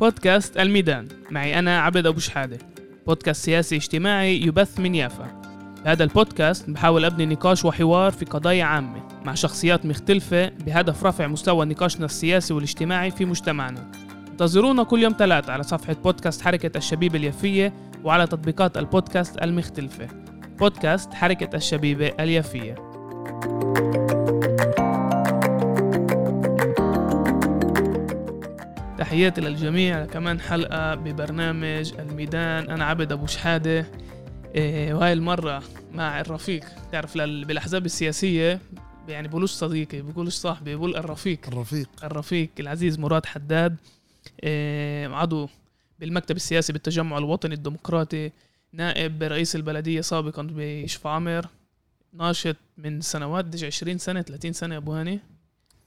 بودكاست الميدان. معي أنا عبد أبو شحادة. بودكاست سياسي اجتماعي يبث من يافا. بهذا البودكاست بحاول أبني نقاش وحوار في قضايا عامة مع شخصيات مختلفة بهدف رفع مستوى نقاشنا السياسي والاجتماعي في مجتمعنا. انتظرونا كل يوم ثلاث على صفحة بودكاست حركة الشبيبة اليفية وعلى تطبيقات البودكاست المختلفة. بودكاست حركة الشبيبة اليفية تحياتي للجميع. كمان حلقة ببرنامج الميدان. أنا عبد أبو شحادة. إيه وهاي المرة مع الرفيق. تعرف بالأحزاب السياسية يعني بقولوش صديقي بقولوش صاحبي بقول الرفيق. الرفيق. الرفيق العزيز مراد حداد. إيه عضو بالمكتب السياسي بالتجمع الوطني الديمقراطي نائب رئيس البلدية سابقا بشفا عمر. ناشط من سنوات دج 20 سنة 30 سنة يا أبو هاني.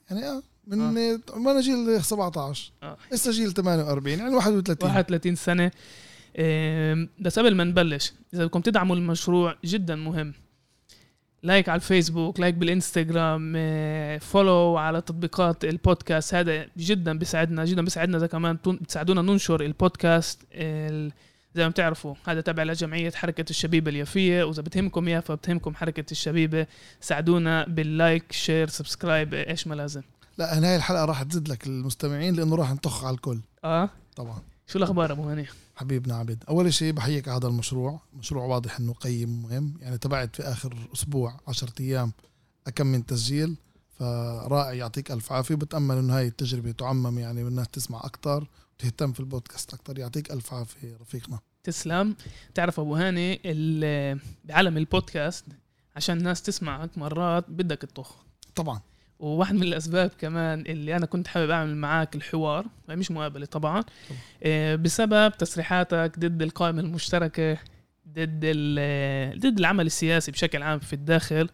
يعني آه من آه. أنا جيل 17 آه. هسه جيل 48 يعني 31 31 سنة. بس قبل ما نبلش إذا بدكم تدعموا المشروع جدا مهم. like على الفيسبوك like بالإنستغرام follow على تطبيقات البودكاست. هذا جدا بيساعدنا جدا بيساعدنا إذا كمان بتساعدونا ننشر البودكاست زي ما بتعرفوا هذا تابع لجمعية حركة الشبيبة اليافية. وإذا بتهمكم يافا بتهمكم حركة الشبيبة ساعدونا بال like share subscribe إيش ما لازم. لا أنا هاي الحلقة راح تزيد لك المستمعين لأنه راح نطخ على الكل. آه. طبعا. شو الأخبار أبو هاني؟ حبيبنا عبد أول شيء بحييك على هذا المشروع. مشروع واضح أنه قيم مهم. يعني تبعت في آخر أسبوع عشرة أيام أكم من تسجيل فرائع يعطيك ألف عافية. بتأمل أنه هاي التجربة تعمم يعني والناس تسمع أكتر وتهتم في البودكاست أكتر. يعطيك ألف عافية رفيقنا. تسلم. تعرف أبو هاني بعالم البودكاست عشان الناس تسمعك مرات بدك تطخ. طبعا. وواحد من الأسباب كمان اللي أنا كنت حابب أعمل معاك الحوار مش مقابلة طبعا. آه، بسبب تصريحاتك ضد القائمة المشتركة ضد ضد العمل السياسي بشكل عام في الداخل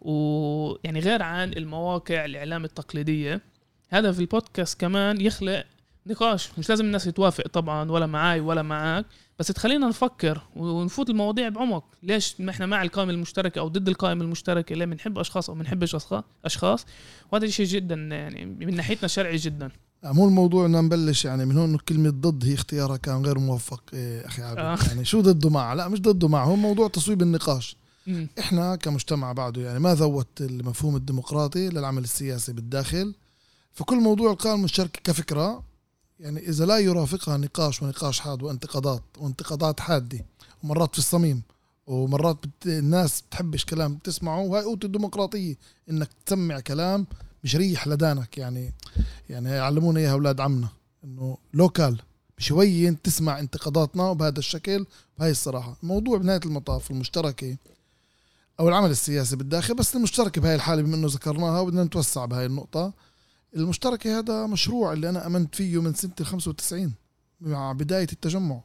ويعني غير عن المواقع الإعلام التقليدية هذا في البودكاست كمان يخلق نقاش مش لازم الناس تتوافق طبعا ولا معاي ولا معاك بس تخلينا نفكر ونفوت المواضيع بعمق. ليش ما إحنا مع القائمة المشتركة أو ضد القائمة المشتركة ليه بنحب أشخاص أو بنحبش أشخاص؟ وهذا شيء جدا يعني من ناحيتنا شرعي جدا. مو الموضوع ان نبلش يعني من هون كلمة ضد هي اختيارها كان غير موفق إيه أخي عبد. آه. يعني شو ضده مع؟ لا مش ضده مع هو موضوع تصويب النقاش. م. إحنا كمجتمع بعده يعني ما ذوت المفهوم الديمقراطي للعمل السياسي بالداخل. فكل موضوع القائمة المشتركة كفكرة يعني إذا لا يرافقها نقاش ونقاش حاد وانتقادات وانتقادات حادة ومرات في الصميم ومرات بت... الناس بتحبش كلام بتسمعه وهي قوة الديمقراطية. إنك تسمع كلام مش ريح لدانك يعني يعني علمونا إياها أولاد عمنا إنه لوكال بشوية تسمع انتقاداتنا وبهذا الشكل بهاي الصراحة. الموضوع بنهاية المطاف المشتركة أو العمل السياسي بالداخل بس المشتركة بهاي الحالة بما إنه ذكرناها وبدنا نتوسع بهاي النقطة. المشتركة هذا مشروع اللي أنا أمنت فيه من سنة ال 95 مع بداية التجمع.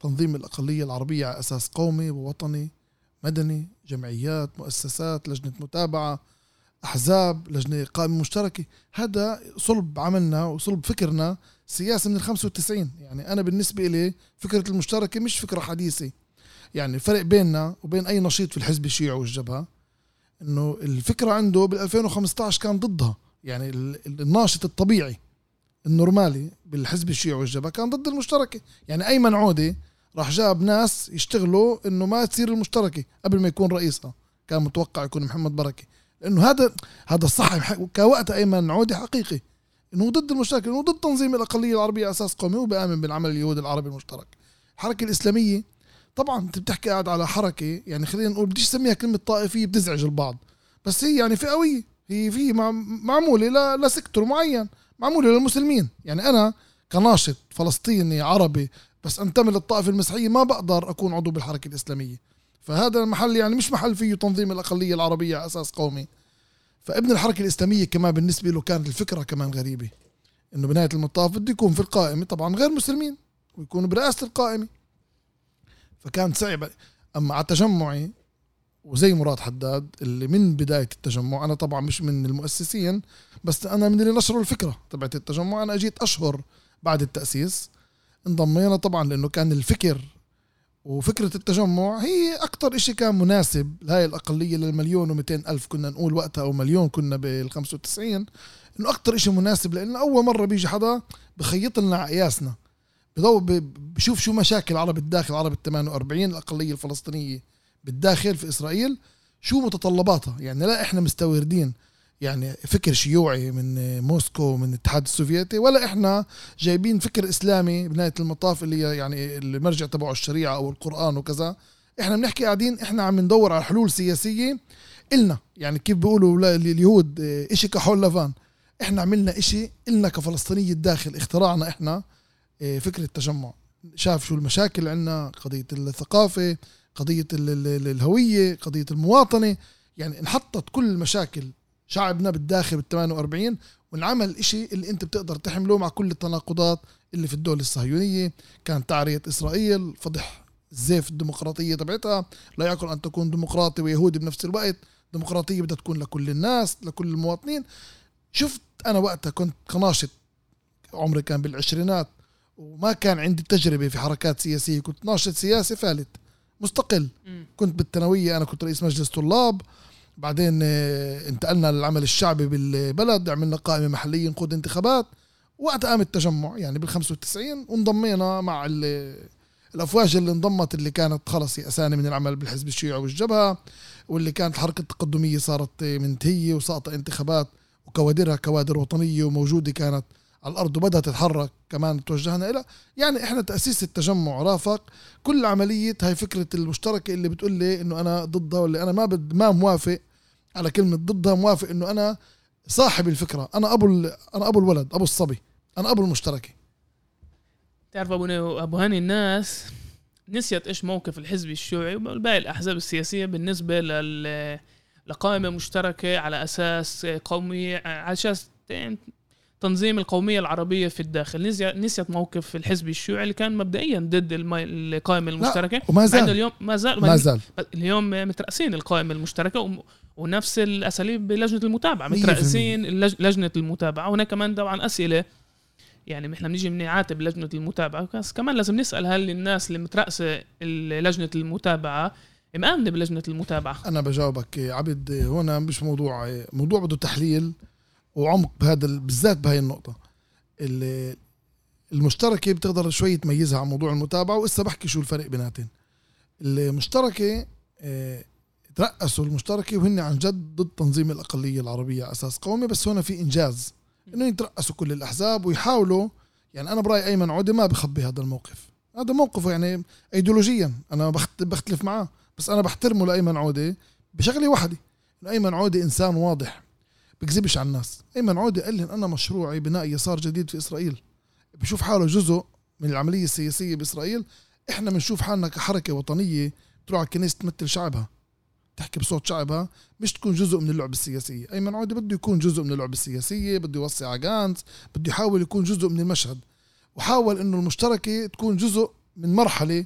تنظيم الأقلية العربية على أساس قومي ووطني مدني جمعيات مؤسسات لجنة متابعة أحزاب لجنة قائمة مشتركة. هذا صلب عملنا وصلب فكرنا سياسة من ال 95 يعني أنا بالنسبة لي فكرة المشتركة مش فكرة حديثة. يعني الفرق بيننا وبين أي نشيط في الحزب الشيعي والجبهة إنه الفكرة عنده بال 2015 كان ضدها. يعني الناشط الطبيعي النورمالي بالحزب الشيعي والجبهة كان ضد المشتركة. يعني أيمن عودي راح جاب ناس يشتغلوا إنه ما تصير المشتركة قبل ما يكون رئيسها. كان متوقع يكون محمد بركة. لأنه هذا هذا الصح. كوقت ايمن عودي حقيقي. إنه ضد المشتركة. إنه ضد تنظيم الأقلية العربية أساس قومي. وبآمن بالعمل اليهودي العربي المشترك. الحركة الإسلامية طبعا أنت بتحكي قاعد على حركة. يعني خلينا نقول بديش تسميها كلمة طائفية بتزعج البعض. بس هي يعني فئوية. هي في معمولة لسكتور معين معمولة للمسلمين. يعني أنا كناشط فلسطيني عربي بس أنتمي للطائفة المسيحية ما بقدر أكون عضو بالحركة الإسلامية. فهذا المحل يعني مش محل فيه تنظيم الأقلية العربية على أساس قومي. فابن الحركة الإسلامية كمان بالنسبة له كانت الفكرة كمان غريبة. إنه بنهاية المطاف بده يكون في القائمة طبعا غير مسلمين ويكونوا برئاسة القائمة. فكان صعب أما على تجمعي وزي مراد حداد اللي من بداية التجمع أنا طبعا مش من المؤسسين بس أنا من اللي نشروا الفكرة تبعت التجمع. أنا أجيت أشهر بعد التأسيس. انضمينا طبعا لأنه كان الفكر وفكرة التجمع هي أكتر إشي كان مناسب. لهاي الأقلية للمليون ومئتين ألف كنا نقول وقتها أو مليون كنا بال 95 إنه أكثر شيء مناسب. لنا أول مرة بيجي حدا بخيط لنا على قياسنا. بضو بشوف شو مشاكل العرب الداخل العرب ال 48 الأقلية الفلسطينية. بالداخل في إسرائيل شو متطلباتها؟ يعني لا إحنا مستوردين يعني فكر شيوعي من موسكو من الاتحاد السوفيتي ولا إحنا جايبين فكر إسلامي بنهاية المطاف اللي يعني المرجع تبعه الشريعة أو القرآن وكذا. إحنا بنحكي قاعدين إحنا عم ندور على حلول سياسية إلنا يعني كيف بيقولوا اليهود إشي كحول لفان إحنا عملنا إشي إلنا كفلسطينية الداخل اختراعنا إحنا إيه، فكرة التجمع. شاف شو المشاكل عندنا قضية الثقافة قضية الهوية قضية المواطنة. يعني انحطت كل المشاكل شعبنا بالداخل بال 48 وانعمل إشي اللي أنت بتقدر تحمله مع كل التناقضات اللي في الدولة الصهيونية. كان تعرية إسرائيل فضح زيف الديمقراطية تبعتها. لا يعقل أن تكون ديمقراطي ويهودي بنفس الوقت. ديمقراطية بدها تكون لكل الناس لكل المواطنين. شفت أنا وقتها كنت كناشط عمري كان بالعشرينات وما كان عندي تجربة في حركات سياسية. كنت ناشط سياسي فالت. مستقل. كنت بالثانوية أنا كنت رئيس مجلس طلاب. بعدين آه، انتقلنا للعمل الشعبي بالبلد عملنا قائمة محلية نقود انتخابات. وقت قام التجمع يعني بال 95 وانضمينا مع الأفواج اللي انضمت اللي كانت خلص يأساني من العمل بالحزب الشيوعي والجبهة واللي كانت الحركة التقدمية صارت منتهية وساقطة انتخابات وكوادرها كوادر وطنية وموجودة كانت الأرض وبدها تتحرك كمان توجهنا إلى يعني إحنا تأسيس التجمع رافق. كل عملية هاي فكرة المشتركة اللي بتقول لي إنه أنا ضدها واللي أنا ما بد ما موافق على كلمة ضدها موافق إنه أنا صاحب الفكرة. أنا أبو أنا أبو الولد أبو الصبي أنا أبو المشتركة. تعرف أبو أبو هاني الناس نسيت إيش موقف الحزب الشيوعي وباقي الأحزاب السياسية بالنسبة لل لقائمة مشتركة على أساس قومي على أساس تنظيم القومية العربية في الداخل. نسيت موقف الحزب الشيوعي اللي كان مبدئيا ضد القائمة المشتركة. وما زال. اليوم ما زال. ما زال. اليوم مترأسين القائمة المشتركة ونفس الأساليب بلجنة المتابعة مترأسين لجنة المتابعة. وهناك كمان طبعا أسئلة. يعني إحنا بنيجي بنعاتب لجنة المتابعة. بس كمان لازم نسأل هل الناس اللي مترأسة لجنة المتابعة مآمنة بلجنة المتابعة؟ أنا بجاوبك عبد هنا مش موضوع موضوع بده تحليل. وعمق بهذا بالذات بهاي النقطة. المشتركة بتقدر شوي تميزها عن موضوع المتابعة وإسا بحكي شو الفرق بيناتهم المشتركة آه ترأسوا المشتركة وهن عن جد ضد تنظيم الأقلية العربية على أساس قومي بس هنا في إنجاز. إنه يترأسوا كل الأحزاب ويحاولوا يعني أنا برأيي ايمن عودة ما بخبي هذا الموقف. هذا موقفه يعني ايديولوجيا أنا بختلف معاه بس أنا بحترمه لايمن عودة بشغلة واحدة إنه ايمن عودة إنسان واضح بكذبش على الناس. ايمن عوده قال لهم أنا مشروعي بناء يسار جديد في إسرائيل. بشوف حاله جزء من العملية السياسية بإسرائيل. إحنا بنشوف حالنا كحركة وطنية تروح على الكنيسة تمثل شعبها تحكي بصوت شعبها مش تكون جزء من اللعبة السياسية. أيمن عودة بده يكون جزء من اللعبة السياسية بده يوصي على جانس بده يحاول يكون جزء من المشهد. وحاول إنه المشتركة تكون جزء من مرحلة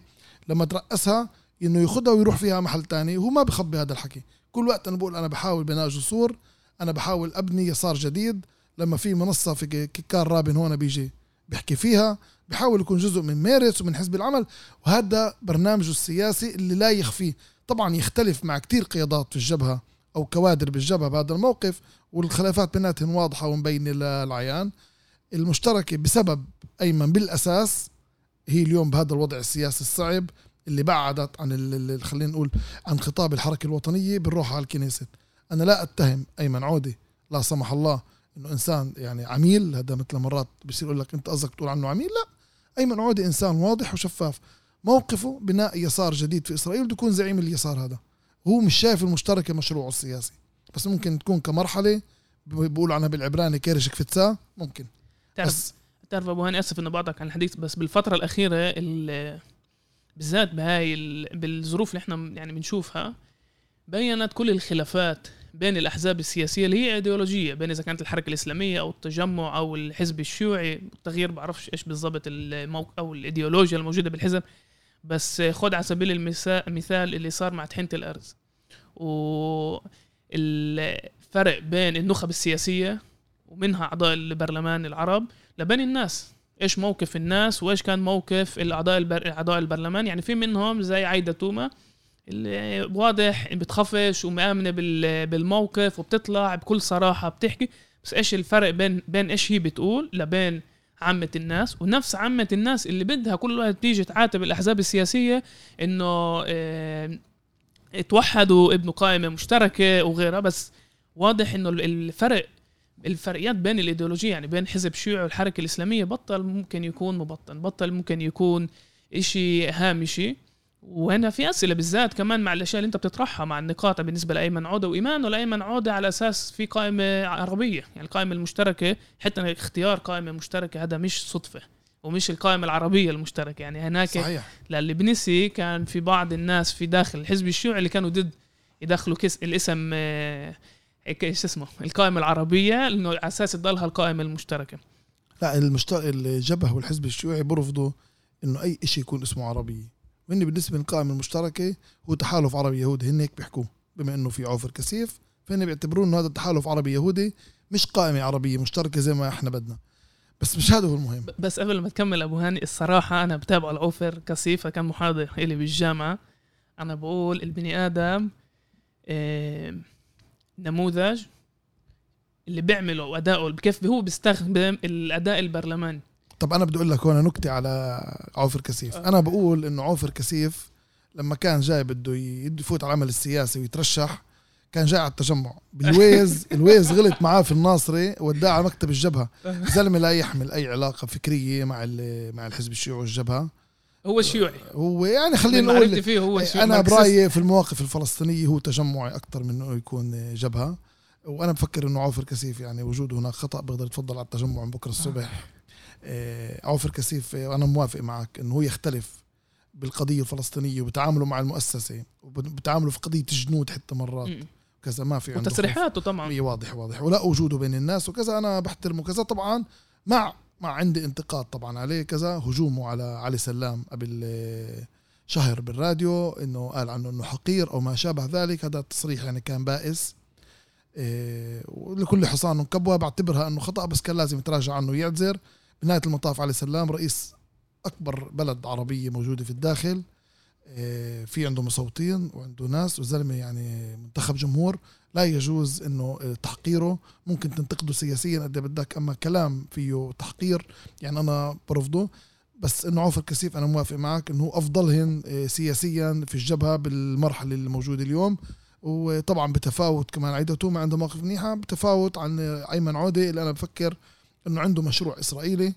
لما ترأسها إنه ياخذها ويروح فيها محل تاني. وهو ما بخبي هذا الحكي. كل وقت أنا بقول أنا بحاول بناء جسور أنا بحاول أبني يسار جديد لما في منصة في كيكار رابن هون بيجي بيحكي فيها. بحاول يكون جزء من مارس ومن حزب العمل وهذا برنامجه السياسي اللي لا يخفيه طبعا يختلف مع كتير قيادات في الجبهة أو كوادر بالجبهة بهذا الموقف والخلافات بيناتهم واضحة ومبينة للعيان المشتركة بسبب أيمن بالأساس هي اليوم بهذا الوضع السياسي الصعب اللي بعدت عن خلينا نقول عن خطاب الحركة الوطنية بنروح على الكنيسة. أنا لا أتهم أيمن عودة لا سمح الله إنه إنسان يعني عميل هذا مثل مرات بصير يقول لك أنت قصدك تقول عنه عميل؟ لا. أيمن عودة إنسان واضح وشفاف. موقفه بناء يسار جديد في إسرائيل بده يكون زعيم اليسار هذا. هو مش شايف المشتركه مشروعه السياسي. بس ممكن تكون كمرحلة بيقولوا عنها بالعبراني كيرش كفتسا ممكن. تعرف بس. تعرف أبو هاني آسف إنه بعدك عن الحديث بس بالفترة الأخيرة بالذات بهاي بالظروف اللي إحنا يعني بنشوفها بينت كل الخلافات بين الأحزاب السياسية اللي هي إيديولوجية بين إذا كانت الحركة الإسلامية أو التجمع أو الحزب الشيوعي التغيير بعرفش إيش بالضبط الموقع أو الإيديولوجيا الموجودة بالحزب بس خد على سبيل المثال اللي صار مع طحينة الأرز. والفرق بين النخب السياسية ومنها أعضاء البرلمان العرب لبين الناس. إيش موقف الناس وإيش كان موقف الأعضاء البر... أعضاء البرلمان؟ يعني في منهم زي عايدة توما واضح بتخفش ومآمنة بال... بالموقف وبتطلع بكل صراحة بتحكي. بس إيش الفرق بين بين إيش هي بتقول لبين عامة الناس؟ ونفس عامة الناس اللي بدها كل وقت تيجي تعاتب الأحزاب السياسية إنه آه توحدوا ابنوا قائمة مشتركة وغيرها. بس واضح إنه الفرق الفرقيات بين الإيديولوجية يعني بين حزب شيوعي والحركة الإسلامية بطل ممكن يكون مبطن بطل ممكن يكون إشي هامشي. وهنا في أسئلة بالذات كمان مع الأشياء اللي أنت بتطرحها مع النقاط بالنسبة لأيمن عوده وإيمان ولأيمن عوده على أساس في قائمة عربية يعني القائمة المشتركة حتى اختيار قائمة مشتركة هذا مش صدفة ومش القائمة العربية المشتركة يعني هناك صحيح. للبنسي كان في بعض الناس في داخل الحزب الشيوعي اللي كانوا ضد يدخلوا كس الاسم آه، إيش اسمه؟ القائمة العربية انه على أساس تضلها القائمة المشتركة. لا المشترك الجبهة والحزب الشيوعي برفضوا إنه أي شيء يكون اسمه عربيه وهن بالنسبة للقائمه المشتركة هو تحالف عربي يهودي. هن هيك بيحكوا. بما إنه في عوفر كثيف فهن بيعتبرون إنه هذا التحالف عربي يهودي مش قائمة عربية مشتركة زي ما إحنا بدنا. بس مش هذا هو المهم. بس قبل ما تكمل أبو هاني الصراحة أنا بتابع العوفر كثيف كان محاضر إلي بالجامعة. أنا بقول البني آدم إيه نموذج اللي بيعمله وأدائه كيف هو بيستخدم الأداء البرلماني. طب أنا بدي أقول لك هون نكتة على عوفر كثيف آه. أنا بقول إنه عوفر كثيف لما كان جاي بده يفوت على العمل السياسي ويترشح كان جاي على التجمع. بال Waze ال Waze غلط معاه في الناصرة وداه على مكتب الجبهة. زلمة لا يحمل أي علاقة فكرية مع مع الحزب الشيوعي والجبهة. هو شيوعي. هو يعني خلينا نقول فيه هو أنا برأيي في المواقف الفلسطينية هو تجمعي أكثر من إنه يكون جبهة. وأنا بفكر إنه عوفر كسيف يعني وجوده هناك خطأ بقدر يتفضل على التجمع من بكرة الصبح. آه، عوفر كسيف وأنا موافق معك إنه هو يختلف بالقضية الفلسطينية وبتعامله مع المؤسسة وبتعامله في قضية الجنود حتى مرات. كذا ما في عنده وتصريحاته طبعا. واضح واضح. ولا وجوده بين الناس وكذا أنا بحترمه كذا. طبعا مع مع عندي انتقاد طبعا عليه كذا. هجومه على علي سلام قبل شهر بالراديو إنه قال عنه إنه حقير أو ما شابه ذلك. هذا التصريح يعني كان بائس. إيه ولكل حصان كبوة بعتبرها إنه خطأ بس كان لازم يتراجع عنه ويعتذر. بنهايه المطاف علي سلام رئيس أكبر بلد عربيه موجودة في الداخل إيه في عنده مصوتين وعنده ناس وزلمة يعني منتخب جمهور. لا يجوز إنه تحقيره. ممكن تنتقده سياسيا قد بدك أما كلام فيه تحقير يعني أنا برفضه. بس إنه عوفر كثيف أنا موافق معك إنه أفضلهن آه، سياسيا في الجبهة بالمرحلة اللي موجودة اليوم. وطبعا بتفاوت كمان عيدته ما عنده مواقف منيحه بتفاوت عن أيمن عودة. اللي أنا بفكر إنه عنده مشروع إسرائيلي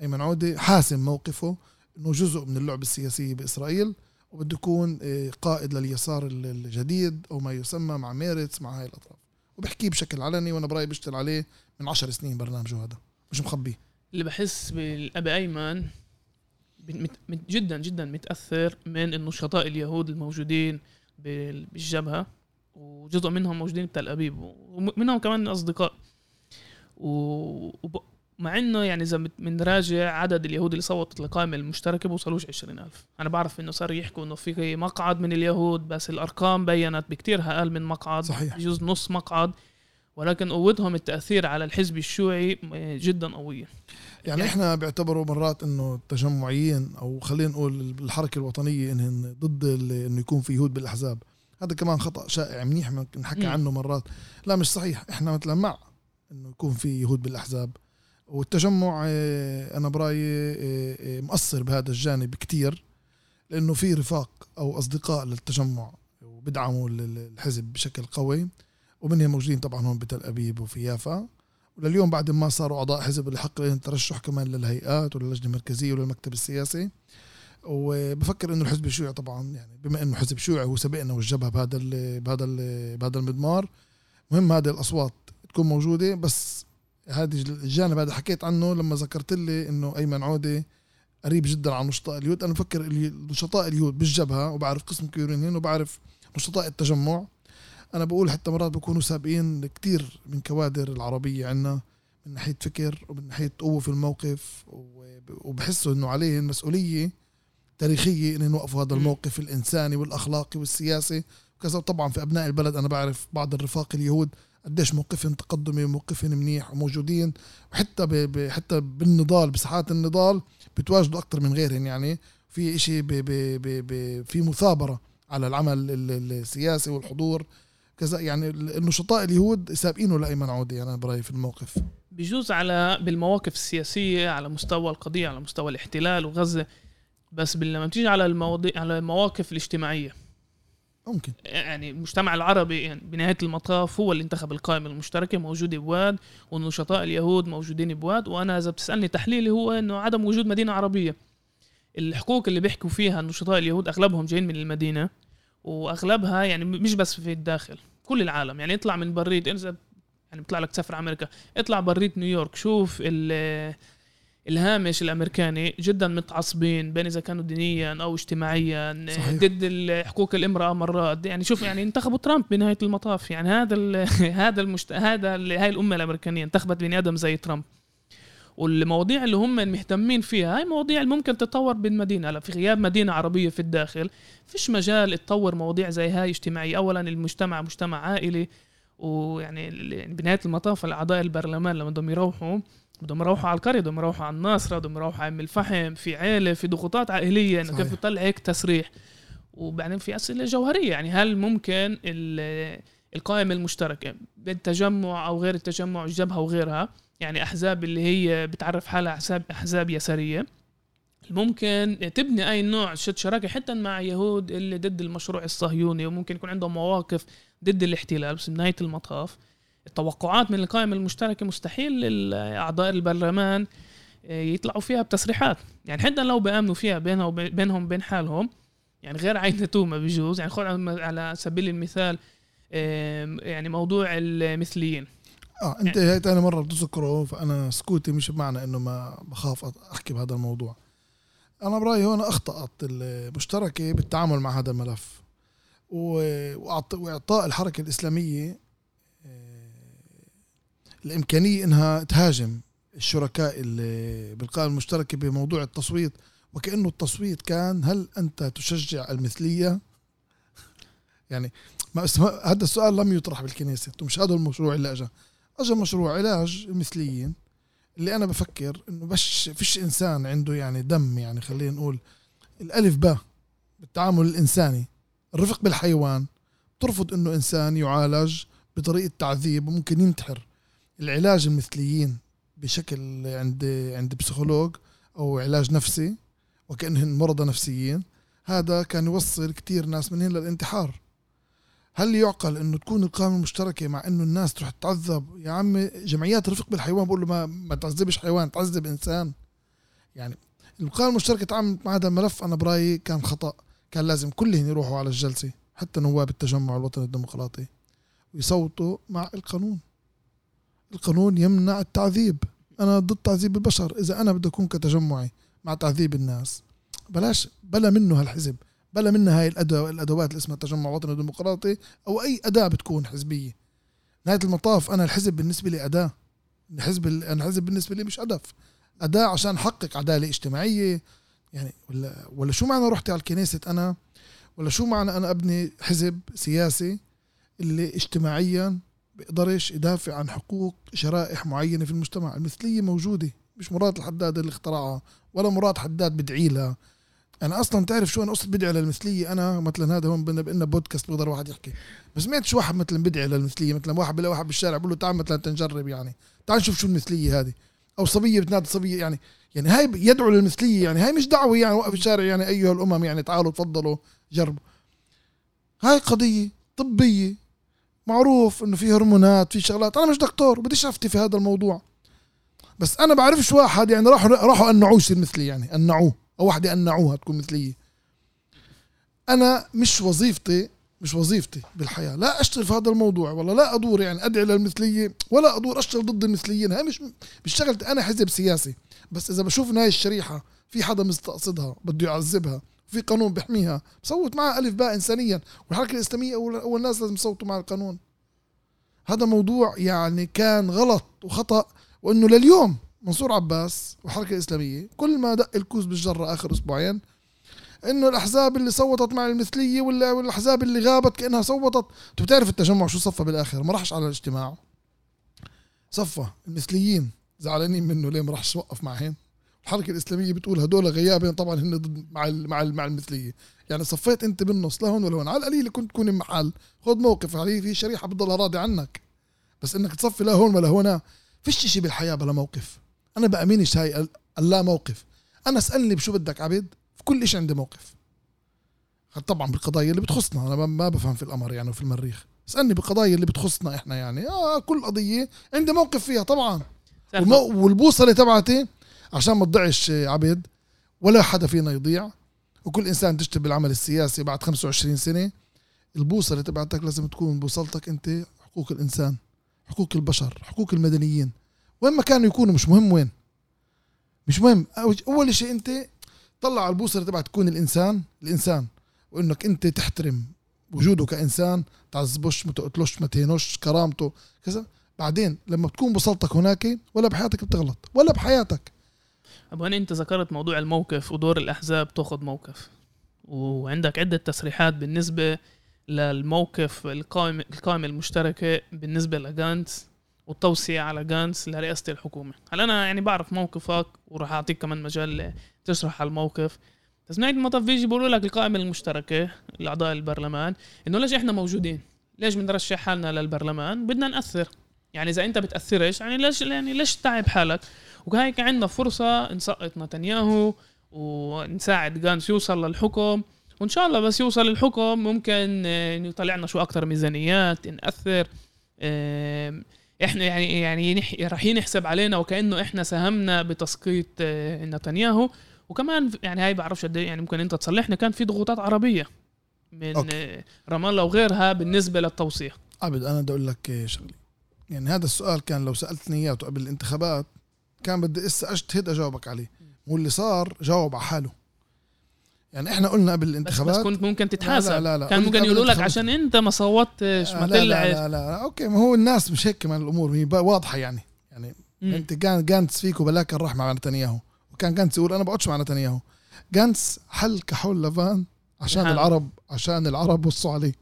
ايمن عودة حاسم موقفه إنه جزء من اللعبه السياسية بإسرائيل وبده يكون آه، قائد لليسار الجديد أو ما يسمى مع ميرتس مع هاي الأطراف. وبحكيه بشكل علني وأنا برأيي بشتغل عليه من عشر سنين برنامجه هذا. مش مخبيه اللي بحس بالابي أيمن جدا جدا متأثر من النشطاء اليهود الموجودين بالجبهة وجزء منهم موجودين بتل أبيب ومنهم كمان أصدقاء و... مع إنه يعني إذا بنراجع عدد اليهود اللي صوتت للقائمه المشتركة بوصلوش 20000 أنا بعرف إنه صار يحكوا إنه في مقعد من اليهود بس الأرقام بينت بكتير أقل من مقعد صحيح. يجوز نص مقعد ولكن قوتهم التأثير على الحزب الشيوعي جدا قوية. يعني, يعني إحنا بيعتبروا مرات إنه التجمعيين أو خلينا نقول الحركة الوطنية انهم ضد إنه يكون في يهود بالأحزاب. هذا كمان خطأ شائع منيح نحكي عنه مرات. لا مش صحيح. إحنا مثلا مع إنه يكون في يهود بالأحزاب. والتجمع آه، أنا برأيي آه، آه، مؤثر بهذا الجانب كتير لأنه في رفاق أو أصدقاء للتجمع وبدعموا الحزب بشكل قوي ومنهم موجودين طبعا هون بتل أبيب وفي يافا. ولليوم بعد ما صاروا أعضاء حزب اللي حق لهم الترشح كمان للهيئات وللجنه المركزية وللمكتب السياسي. وبفكر إنه الحزب الشيوعي طبعا يعني بما إنه حزب شيوعي هو سبقنا والجبهة بهذا ال بهذا ال بهذا المضمار مهم هذه الأصوات تكون موجودة بس هذه الجانب هذا حكيت عنه لما ذكرت لي إنه أيمن عودة قريب جدا عن نشطاء اليهود أنا بفكر نشطاء اليهود بالجبهة وبعرف قسم كبير منهم وبعرف نشطاء التجمع. أنا بقول حتى مرات بكونوا سابقين كتير من كوادر العربية عنا من ناحية فكر ومن ناحية قوة في الموقف وبحسوا إنه عليهم مسؤولية تاريخية انهم يوقفوا هذا الموقف الإنساني والأخلاقي والسياسي. وكذا طبعا في أبناء البلد أنا بعرف بعض الرفاق اليهود قديش موقفهم تقدمي وموقفهم منيح وموجودين. وحتى ب... حتى بالنضال بساحات النضال بتواجدوا أكثر من غيرهم يعني. في إشي ب... ب... ب... ب... في مثابرة على العمل السياسي والحضور. كذا يعني النشطاء اليهود سابقينه لأيمن عودي أنا برأيي في الموقف. بجوز على بالمواقف السياسية على مستوى القضية على مستوى الاحتلال وغزة. بس لما بتيجي على المواضيع على المواقف الاجتماعية ممكن. يعني المجتمع العربي يعني بنهاية المطاف هو اللي انتخب القائمه المشتركة موجود بواد والنشطاء اليهود موجودين بواد. وأنا إذا بتسألني تحليلي هو إنه عدم وجود مدينة عربية. الحقوق اللي بيحكوا فيها النشطاء اليهود أغلبهم جايين من المدينة وأغلبها يعني مش بس في الداخل كل العالم. يعني اطلع من بريد إذا يعني بيطلع لك تسافر أمريكا اطلع بريد نيويورك شوف الهامش الأمريكاني جدا متعصبين بين إذا كانوا دينيا أو اجتماعيا صحيح. ضد حقوق الإمرأة مرات. يعني شوف يعني انتخبوا ترامب بنهاية المطاف. يعني هذا هذا المشت... هذا هاي الأمة الأمريكانية انتخبت بني آدم زي ترامب. والمواضيع اللي هم مهتمين فيها هاي مواضيع اللي ممكن تتطور بالمدينة هلا في غياب مدينة عربية في الداخل. فيش مجال تطور مواضيع زي هاي اجتماعية. اولا المجتمع مجتمع عائلي ويعني بنهاية المطاف الأعضاء البرلمان لما بدهم يروحوا بدهم يروحوا على القرية بدهم يروحوا على الناصرة بدهم يروحوا على الفحم في عيلة في ضغوطات عائلية إنه كيف يطلع هيك تسريح. وبعدين في أسئلة جوهرية يعني هل ممكن القائمه المشتركه بالتجمع أو غير التجمع الجبهة وغيرها يعني أحزاب اللي هي بتعرف حالها احزاب أحزاب يسارية ممكن تبني أي نوع شراكة حتى مع يهود اللي ضد المشروع الصهيوني وممكن يكون عندهم مواقف ضد الاحتلال بس بنهاية المطاف. التوقعات من القائمة المشتركة مستحيل أعضاء البرلمان آه، يطلعوا فيها بتصريحات. يعني حتى لو بيأمنوا فيها بينهم بينهم بين حالهم يعني غير عين توما بجوز. يعني خذ على سبيل المثال يعني موضوع المثليين. آه أنت يعني هاي ثاني مرة بتذكره فأنا سكوتي مش بمعنى إنه ما بخاف أحكي بهذا الموضوع. أنا برأيي هون أخطأت المشتركة بالتعامل مع هذا الملف وإعطاء الحركة الإسلامية الإمكانية إنها تهاجم الشركاء اللي بالقائمه المشتركة بموضوع التصويت وكأنه التصويت كان هل أنت تشجع المثلية؟ يعني ما هذا السؤال لم يطرح بالكنيسة مش هذا المشروع اللي اجى اجى مشروع علاج المثليين اللي أنا بفكر إنه بش فيش إنسان عنده يعني دم يعني خلينا نقول الألف باء بالتعامل الإنساني. الرفق بالحيوان ترفض إنه إنسان يعالج بطريقة تعذيب وممكن ينتحر. العلاج المثليين بشكل عند عند بسيكولوج أو علاج نفسي وكانهم مرضى نفسيين هذا كان يوصل كتير ناس من هنا للانتحار. هل يعقل إنه تكون القائمة المشتركة مع إنه الناس تروح تعذب يا عمي جمعيات رفق بالحيوان بقول له ما, ما تعذبش حيوان تعذب إنسان. يعني القائمة المشتركة تعاملت مع هذا الملف أنا برأيي كان خطأ. كان لازم كلهم يروحوا على الجلسة حتى نواب التجمع الوطني الديمقراطي ويصوتوا مع القانون. القانون يمنع التعذيب. أنا ضد تعذيب البشر. إذا أنا بدي أكون كتجمعي مع تعذيب الناس بلاش بلا منه هالحزب بلا منها هاي الأدوات اللي اسمها التجمع الوطني الديمقراطي أو أي أداة بتكون حزبية. نهاية المطاف أنا الحزب بالنسبة لي أداة. الحزب أنا الحزب بالنسبة لي مش هدف. أداة عشان أحقق عدالة اجتماعية. يعني ولا ولا شو معنى رحت على الكنيسة أنا؟ ولا شو معنى أنا أبني حزب سياسي اللي اجتماعيا بيقدرش يدافع عن حقوق شرائح معينة في المجتمع. المثلية موجودة مش مراد الحداد اللي اخترعها ولا مراد حداد بدعي لها. أنا أصلا تعرف شو أنا قصة بدعي للمثلية؟ أنا مثلا هذا هون بدنا بودكاست بقدر واحد يحكي. بس سمعتش واحد مثلا بدعي للمثلية مثلا واحد بلاقي واحد بالشارع بقول له تعال مثلا تنجرب يعني. تعال نشوف شو المثلية هذه. أو صبية بتنادي صبية يعني. يعني هاي يدعو للمثلية يعني. هاي مش دعوة يعني وقف الشارع يعني أيها الأمم يعني تعالوا تفضلوا جربوا. هاي قضية طبية. معروف إنه في هرمونات في شغلات. أنا مش دكتور بديش أفتي في هذا الموضوع. بس أنا بعرفش واحد يعني راحوا راحوا أنعوه يصير مثلي يعني أنعوه. أو واحدة انعوها تكون مثليه أنا مش وظيفتي مش وظيفتي بالحياة. لا أشتغل في هذا الموضوع والله لا أدور يعني أدعي للمثلية ولا أدور أشتغل ضد المثليين. هاي مش مش شغلتي. أنا حزب سياسي. بس إذا بشوف هاي الشريحة في حدا مستقصدها بده يعذبها في قانون بيحميها بصوت معها ألف باء إنسانيا والحركة الإسلامية أول الناس لازم يصوتوا مع القانون. هذا موضوع يعني كان غلط وخطأ وأنه لليوم منصور عباس والحركة الإسلامية كل ما دق الكوز بالجرة آخر أسبوعين إنه الأحزاب اللي صوتت مع المثلية والأحزاب اللي غابت كأنها صوتت. أنتوا بتعرف التجمع شو صفى بالآخر؟ ما راحش على الاجتماع. صفى المثليين زعلانين منه ليه ما راحش وقف معهم الحركة الإسلامية بتقول هدول غيابين طبعا هن ضد مع مع مع المثلية. يعني صفيت أنت بالنص لا هون ولا هون؟ على القليله كنت تكون محل. خذ موقف عليه في شريحة بتضلها راضي عنك؟ بس إنك تصفي لا هون ولا هنا فيش شيء بالحياة بلا موقف. أنا بامنش هاي اللا موقف. أنا اسألني بشو بدك عبد في كل شيء عندي موقف. طبعا بالقضايا اللي بتخصنا أنا ما بفهم في الامر يعني وفي المريخ. اسألني بالقضايا اللي بتخصنا إحنا يعني. آه كل قضية عندي موقف فيها طبعا. والبوصلة تبعتي عشان ما تضيعش عبد ولا حدا فينا يضيع. وكل إنسان تشتغل بالعمل السياسي بعد 25 سنة البوصلة تبعتك لازم تكون بوصلتك أنت حقوق الإنسان حقوق البشر حقوق المدنيين. وين ما كانوا يكونوا مش مهم وين. مش مهم. أول شيء أنت طلع على البوصلة تبعت تكون الإنسان الإنسان. وإنك أنت تحترم وجوده كإنسان تعذبوش ما تقتلوش ما تهينوش كرامته كذا. بعدين لما بتكون بوصلتك هناك ولا بحياتك بتغلط ولا بحياتك. أبو أنت ذكرت موضوع الموقف ودور الأحزاب تاخذ موقف وعندك عدة تصريحات بالنسبة للموقف القائمه القائمة المشتركة بالنسبة لجانتس والتوصية على جانس لرئاسة الحكومة هلا أنا يعني بعرف موقفك وراح أعطيك كمان مجال تشرح على الموقف بس نهاية المطاف بيجي بيقولوا لك القائمة المشتركة لأعضاء البرلمان إنه ليش إحنا موجودين؟ ليش بنرشح حالنا للبرلمان؟ بدنا نأثر يعني إذا أنت بتأثرش يعني ليش يعني ليش تتعب حالك؟ وهيك عندنا فرصة نسقط نتنياهو ونساعد جانس يوصل للحكم. وإن شاء الله بس يوصل للحكم ممكن يطلعنا شو أكتر ميزانيات نأثر. إحنا يعني يعني راح ينحسب علينا وكأنه إحنا ساهمنا بتسقيط آه، نتنياهو. وكمان يعني هاي بعرفش قد إيه، يعني ممكن أنت تصلحنا كان في ضغوطات عربية من أوكي. آه، رام الله وغيرها بالنسبة للتوصية. عبد أنا بدي أقول لك شغلة. يعني هذا السؤال كان لو سألتني إياه قبل الانتخابات كان بدي اسا اجتهد اجاوبك عليه. واللي صار جاوب على حاله. يعني إحنا قلنا قبل الانتخابات بس, بس كنت ممكن تتحاسب لا لا لا كان ممكن يقولوا لك عشان انت ما صوتتش ما لا, لا, لا, لا, أوكي ما هو الناس مش هيك كمان الأمور. هي واضحة يعني. يعني م. أنت كان جانتس فيكو بلاك راح مع نتنياهو. وكان جانتس يقول أنا بقعدش مع نتنياهو. جانتس حل كحول لفان عشان. العرب عشان العرب وصوا عليه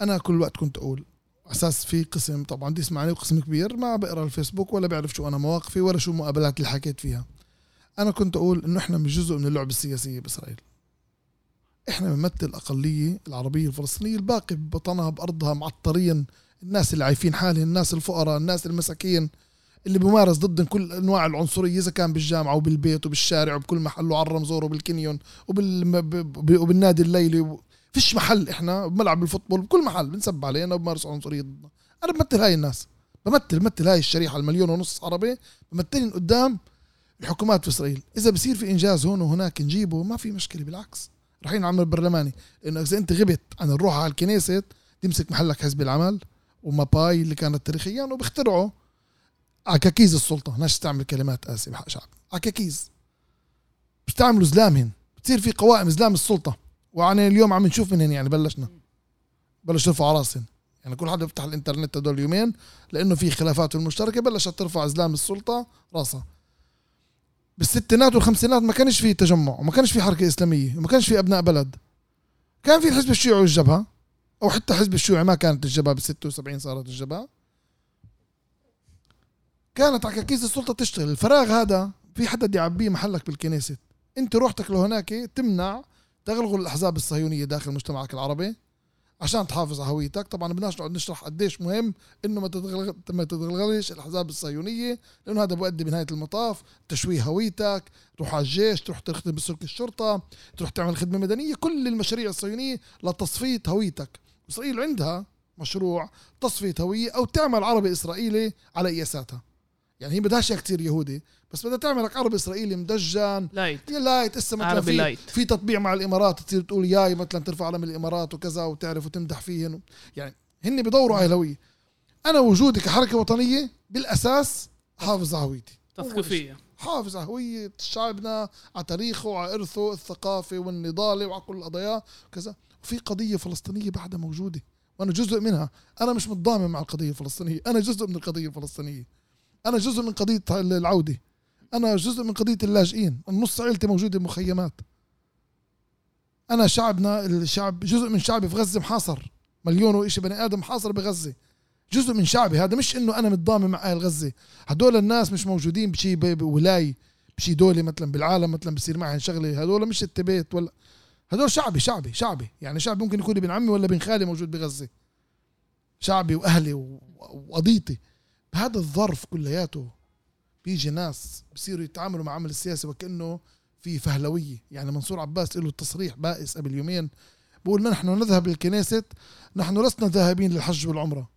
أنا كل وقت كنت أقول أساس في قسم طبعا دي يسمعني وقسم كبير ما بقرأ الفيسبوك ولا بيعرف شو أنا مواقفي ولا شو المقابلات اللي حكيت فيها. أنا كنت أقول إنه إحنا مش جزء من اللعبة السياسية بإسرائيل. إحنا بنمثل الأقلية العربية الفلسطينية الباقي ببطنها بأرضها معطرين الناس اللي عايفين حالهم الناس الفقراء الناس المساكين اللي بمارس ضد كل أنواع العنصرية إذا كان بالجامعة وبالبيت وبالشارع وبكل محل وعلى الرمزور وبالكنيون وبال وبالنادي الليلي فيش محل إحنا بملعب الفوتبول بكل محل بنسب علينا وبمارس عنصرية ضدنا. أنا بمثل هاي الناس بمثل بمثل هاي الشريحة المليون ونص عربي بمثلهم قدام الحكومات في إسرائيل. إذا بصير في إنجاز هون وهناك نجيبه ما في مشكلة بالعكس. رايحين عمل برلماني. لأنه إذا أنت غبت عن الروح على الكنيسة تمسك محلك حزب العمل وماباي اللي كانت تاريخيا وبيخترعوا عكاكيز السلطة ناس تعمل كلمات اسف بحق شعب. عكاكيز بتعملوا زلامهن بتصير في قوائم زلام السلطة. وعن اليوم عم نشوف منهن يعني بلشنا. بلش يرفعوا راسهم يعني كل حدا بيفتح الإنترنت هدول اليومين لأنه في خلافات المشتركة بلشت ترفع زلام السلطة راسها. بالستينات والخمسينات ما كانش في تجمع وما كانش في حركة إسلامية وما كانش في أبناء بلد. كان في الحزب الشيوعي والجبهة أو حتى حزب الشيوعي ما كانت الجبهة بال 76 صارت الجبهة. كانت عكاكيز السلطة تشتغل. الفراغ هذا في حدا يعبيه محلك بالكنيسة. أنت روحتك لهناك تمنع تغلغل الأحزاب الصهيونية داخل مجتمعك العربي عشان تحافظ على هويتك. طبعا بدناش نقعد نشرح قديش مهم إنه ما تتغلغل ما تتغلغلش الأحزاب الصهيونية لأنه هذا بؤدي بنهاية المطاف. تشويه هويتك تروح على الجيش تروح تخدم بسلك الشرطة تروح تعمل خدمة مدنية. كل المشاريع الصهيونية لتصفية هويتك. إسرائيل عندها مشروع تصفية هوية أو تعمل عربي إسرائيلي على قياساتها يعني هي بدهاش كثير يهودي. بس بدها تعمل لك عربي إسرائيلي مدجن. light يا light إسا مثلا عربي في light. في تطبيع مع الإمارات تصير تقول ياي مثلا ترفع علم الإمارات وكذا وتعرف وتمدح فيهن. يعني هن بدوروا على الهويه أنا وجودي كحركة وطنية بالأساس حافظ على هويتي. تثقيفيه حافظ على هوية شعبنا على تاريخه وعلى إرثه الثقافي والنضالي وعلى كل القضايا وكذا. وفي قضية فلسطينية بعدها موجودة وأنا جزء منها. أنا مش متضامن مع القضية الفلسطينية. أنا جزء من القضية الفلسطينية. أنا جزء من قضية العودة. أنا جزء من قضية اللاجئين. النص عائلتي موجودة بمخيمات. أنا شعبنا الشعب جزء من شعبي في غزة محاصر. مليون وإشي بني آدم محاصر بغزة. جزء من شعبي. هذا مش إنه أنا متضامن مع أهل غزة. هدول الناس مش موجودين بشي بولاي بشي دولة مثلا بالعالم مثلا بصير معي شغلة. هدول مش التبيت ولا هدول شعبي شعبي شعبي. يعني شعبي ممكن يكون ابن عمي ولا ابن خالي موجود بغزة. شعبي وأهلي وقضيتي. بهذا الظرف كلياته بيجي ناس بصيروا يتعاملوا مع عمل السياسي وكأنه في فهلوية. يعني منصور عباس له تصريح بائس قبل يومين بقول نحن نذهب للكنيست نحن لسنا ذاهبين للحج والعمرة.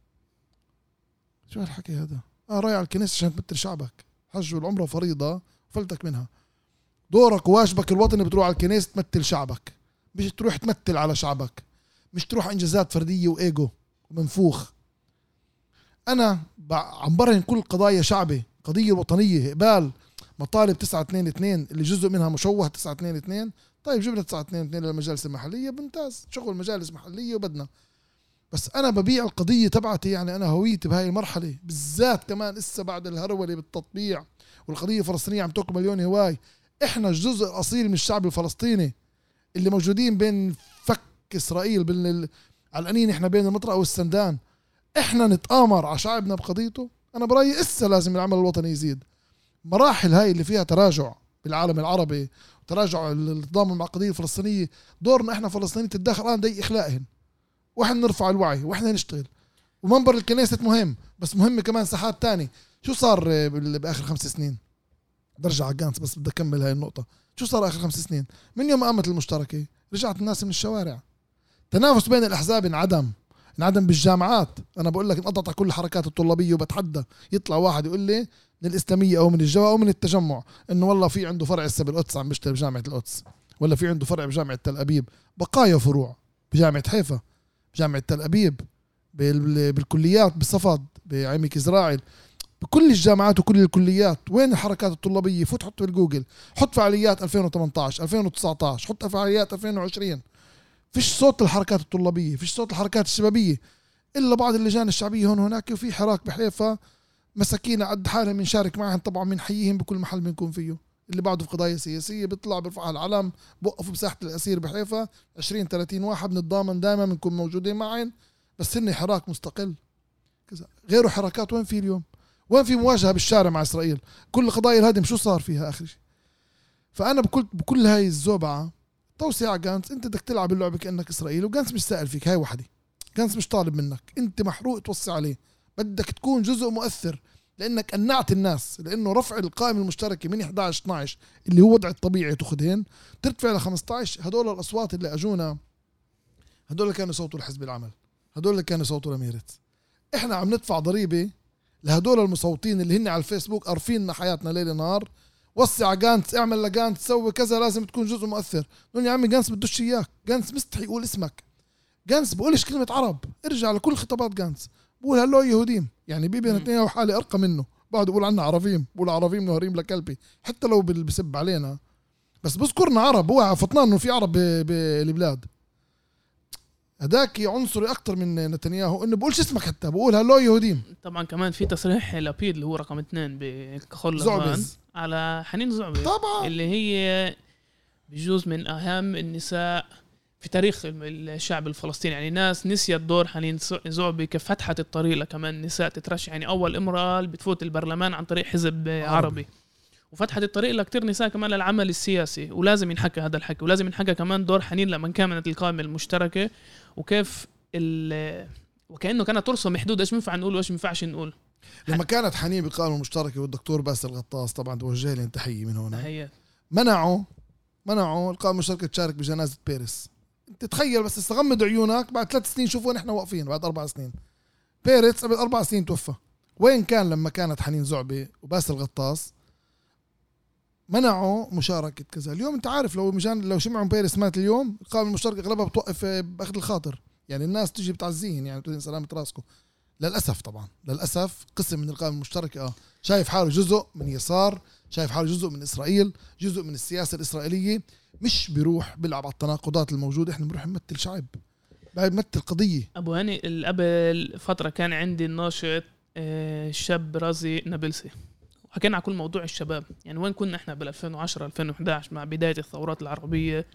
شو هالحكي هذا؟ آه رايح على الكنيسة عشان تمثل شعبك حج والعمرة فريضة فلتك منها. دورك وواجبك الوطني بتروح على الكنيسة تمثل شعبك مش تروح تمثل على شعبك مش تروح إنجازات فردية وإيجو ومنفوخ أنا عم برهن كل قضايا شعبي قضية وطنية إقبال مطالب 922 اللي جزء منها مشوه 922 طيب جبنا 922 للمجالس المحلية ممتاز شغل مجالس محليه وبدنا. بس أنا ببيع القضية تبعتي يعني أنا هويتي بهاي المرحلة بالذات كمان لسه بعد الهرولة بالتطبيع والقضية الفلسطينية عم تاكل مليون هواي. إحنا الجزء الاصيل من الشعب الفلسطيني اللي موجودين بين فك إسرائيل بين علقانين إحنا بين المطرقة والسندان. إحنا نتآمر على شعبنا بقضيته. أنا برأيي إسا لازم العمل الوطني يزيد. مراحل هاي اللي فيها تراجع بالعالم العربي وتراجع التضامن مع القضية الفلسطينية دورنا إحنا فلسطينيين تتدخل الان دي اخلاقهم وإحنا نرفع الوعي وإحنا نشتغل. ومنبر الكنيسة مهم بس مهم كمان ساحات تاني شو صار بآخر خمس سنين؟ برجع على جانس بس بدي أكمل هاي النقطة. شو صار آخر خمس سنين؟ من يوم قامت المشتركة رجعت الناس من الشوارع. تنافس بين الأحزاب انعدم. انعدم بالجامعات. أنا بقول لك انقطع كل الحركات الطلابية وبتحدى. يطلع واحد يقول لي من الإسلامية أو من الجوا أو من التجمع إنه والله في عنده فرع هسه بالقدس عم بيشتغل بجامعة القدس. ولا في عنده فرع بجامعة تل أبيب. بقايا فروع. بجامعة حيفا. بجامعة تل أبيب. بالكليات بالصفد بعيمك يزراعيل. بكل الجامعات وكل الكليات. وين الحركات الطلابية؟ فوت حط في الجوجل. حط فعاليات 2018 2019 حط فعاليات 2020 فيش صوت الحركات الطلابية فيش صوت الحركات الشبابية إلا بعض اللجان الشعبية هون هناك وفي حراك بحيفا مساكين قد حالهم بنشارك معهم طبعا بنحييهم بكل محل بنكون فيه. اللي بعده في قضايا سياسية بيطلع بيرفع العلم بوقفوا بساحة الأسير بحيفا 20 30 واحد بنتضامن دائما بنكون موجودين معهم بس هن حراك مستقل. كذا. غيره حركات وين في اليوم؟ وين في مواجهة بالشارع مع إسرائيل؟ كل قضايا الهدم شو صار فيها؟ آخر شيء. فأنا بكل بكل هاي الزوبعة توسيع جانس انت بدك تلعب اللعبة كأنك اسرائيل وجانس مش سائل فيك هاي وحدة. جانس مش طالب منك انت محروق توسع عليه. بدك تكون جزء مؤثر لأنك قنعت الناس لأنه رفع القائمة المشتركة من 11 12 اللي هو وضع الطبيعي تأخذهن ترتفع ل 15 هدول الأصوات اللي أجونا هدول كانوا يصوتوا لحزب العمل هدول اللي كانوا يصوتوا لميرتس إحنا عم ندفع ضريبة لهدول المصوتين اللي هن على الفيسبوك قارفين حياتنا ليل نهار وسع جانتس اعمل لجانتس سوي كذا لازم تكون جزء مؤثر. نقول يا عمي جانتس بدوش إياك جانتس مستحي يقول اسمك. جانتس بقولش كلمة عرب؟ ارجع لكل خطابات جانتس بقول هلو يهوديم. يعني بيبي نتنياهو حالي أرقى منه. بقعد يقول عنا عربيم بقول عربيم نهريم لكلبي. حتى لو بسب علينا. بس بذكرنا عرب هو فطنان إنه في عرب بالبلاد هداك عنصري أكثر من نتنياهو إنه بقولش اسمك حتى بقول هلو يهوديم. طبعا كمان في تصريح لابيد اللي هو رقم اثنين بكحول زعبز. على حنين زعبز طبعا. اللي هي بجوز من أهم النساء في تاريخ الشعب الفلسطيني. يعني ناس نسيت دور حنين زعبي كيف فتحت الطريق لكمان نساء تترشح. يعني أول إمرأة بتفوت البرلمان عن طريق حزب عربي, عربي. وفتحت الطريق لكتير نساء كمان للعمل السياسي ولازم ينحكى هذا الحكي ولازم ينحكى كمان دور حنين لما كانت القائمة المشتركة. وكيف ال وكأنه كانت ترسم حدود إيش بينفع نقول وإيش بينفعش نقول؟ لما كانت حنين بالقائمه المشتركه والدكتور باسل الغطاس طبعا توجه لي تحيه من هنا. تحية. منعوا منعوا القائمه المشتركه تشارك بجنازة بيريس انت تخيل بس استغمد عيونك بعد ثلاث سنين شوف وين إحنا واقفين بعد أربع سنين. بيريس قبل أربع سنين توفى. وين كان لما كانت حنين زعبي وباسل الغطاس منعوا مشاركة كذا. اليوم انت عارف لو مشان لو شمعوا بيريس مات اليوم القائمة المشتركة أغلبها بتوقف بأخذ الخاطر. يعني الناس تجي بتعزيهم يعني تقول سلامة راسكم للأسف طبعا. للأسف قسم من القائمة المشتركة آه شايف حاله جزء من يسار شايف حاله جزء من إسرائيل جزء من السياسة الإسرائيلية. مش بيروح بيلعب على التناقضات الموجودة. إحنا بنروح نمثل شعب. بنمثل قضية. أبو هاني قبل فترة كان عندي الناشط الشاب آه، رازي نابلسي. حكينا على كل موضوع الشباب. يعني وين كنا إحنا بال 2010 2011 مع بداية الثورات العربية؟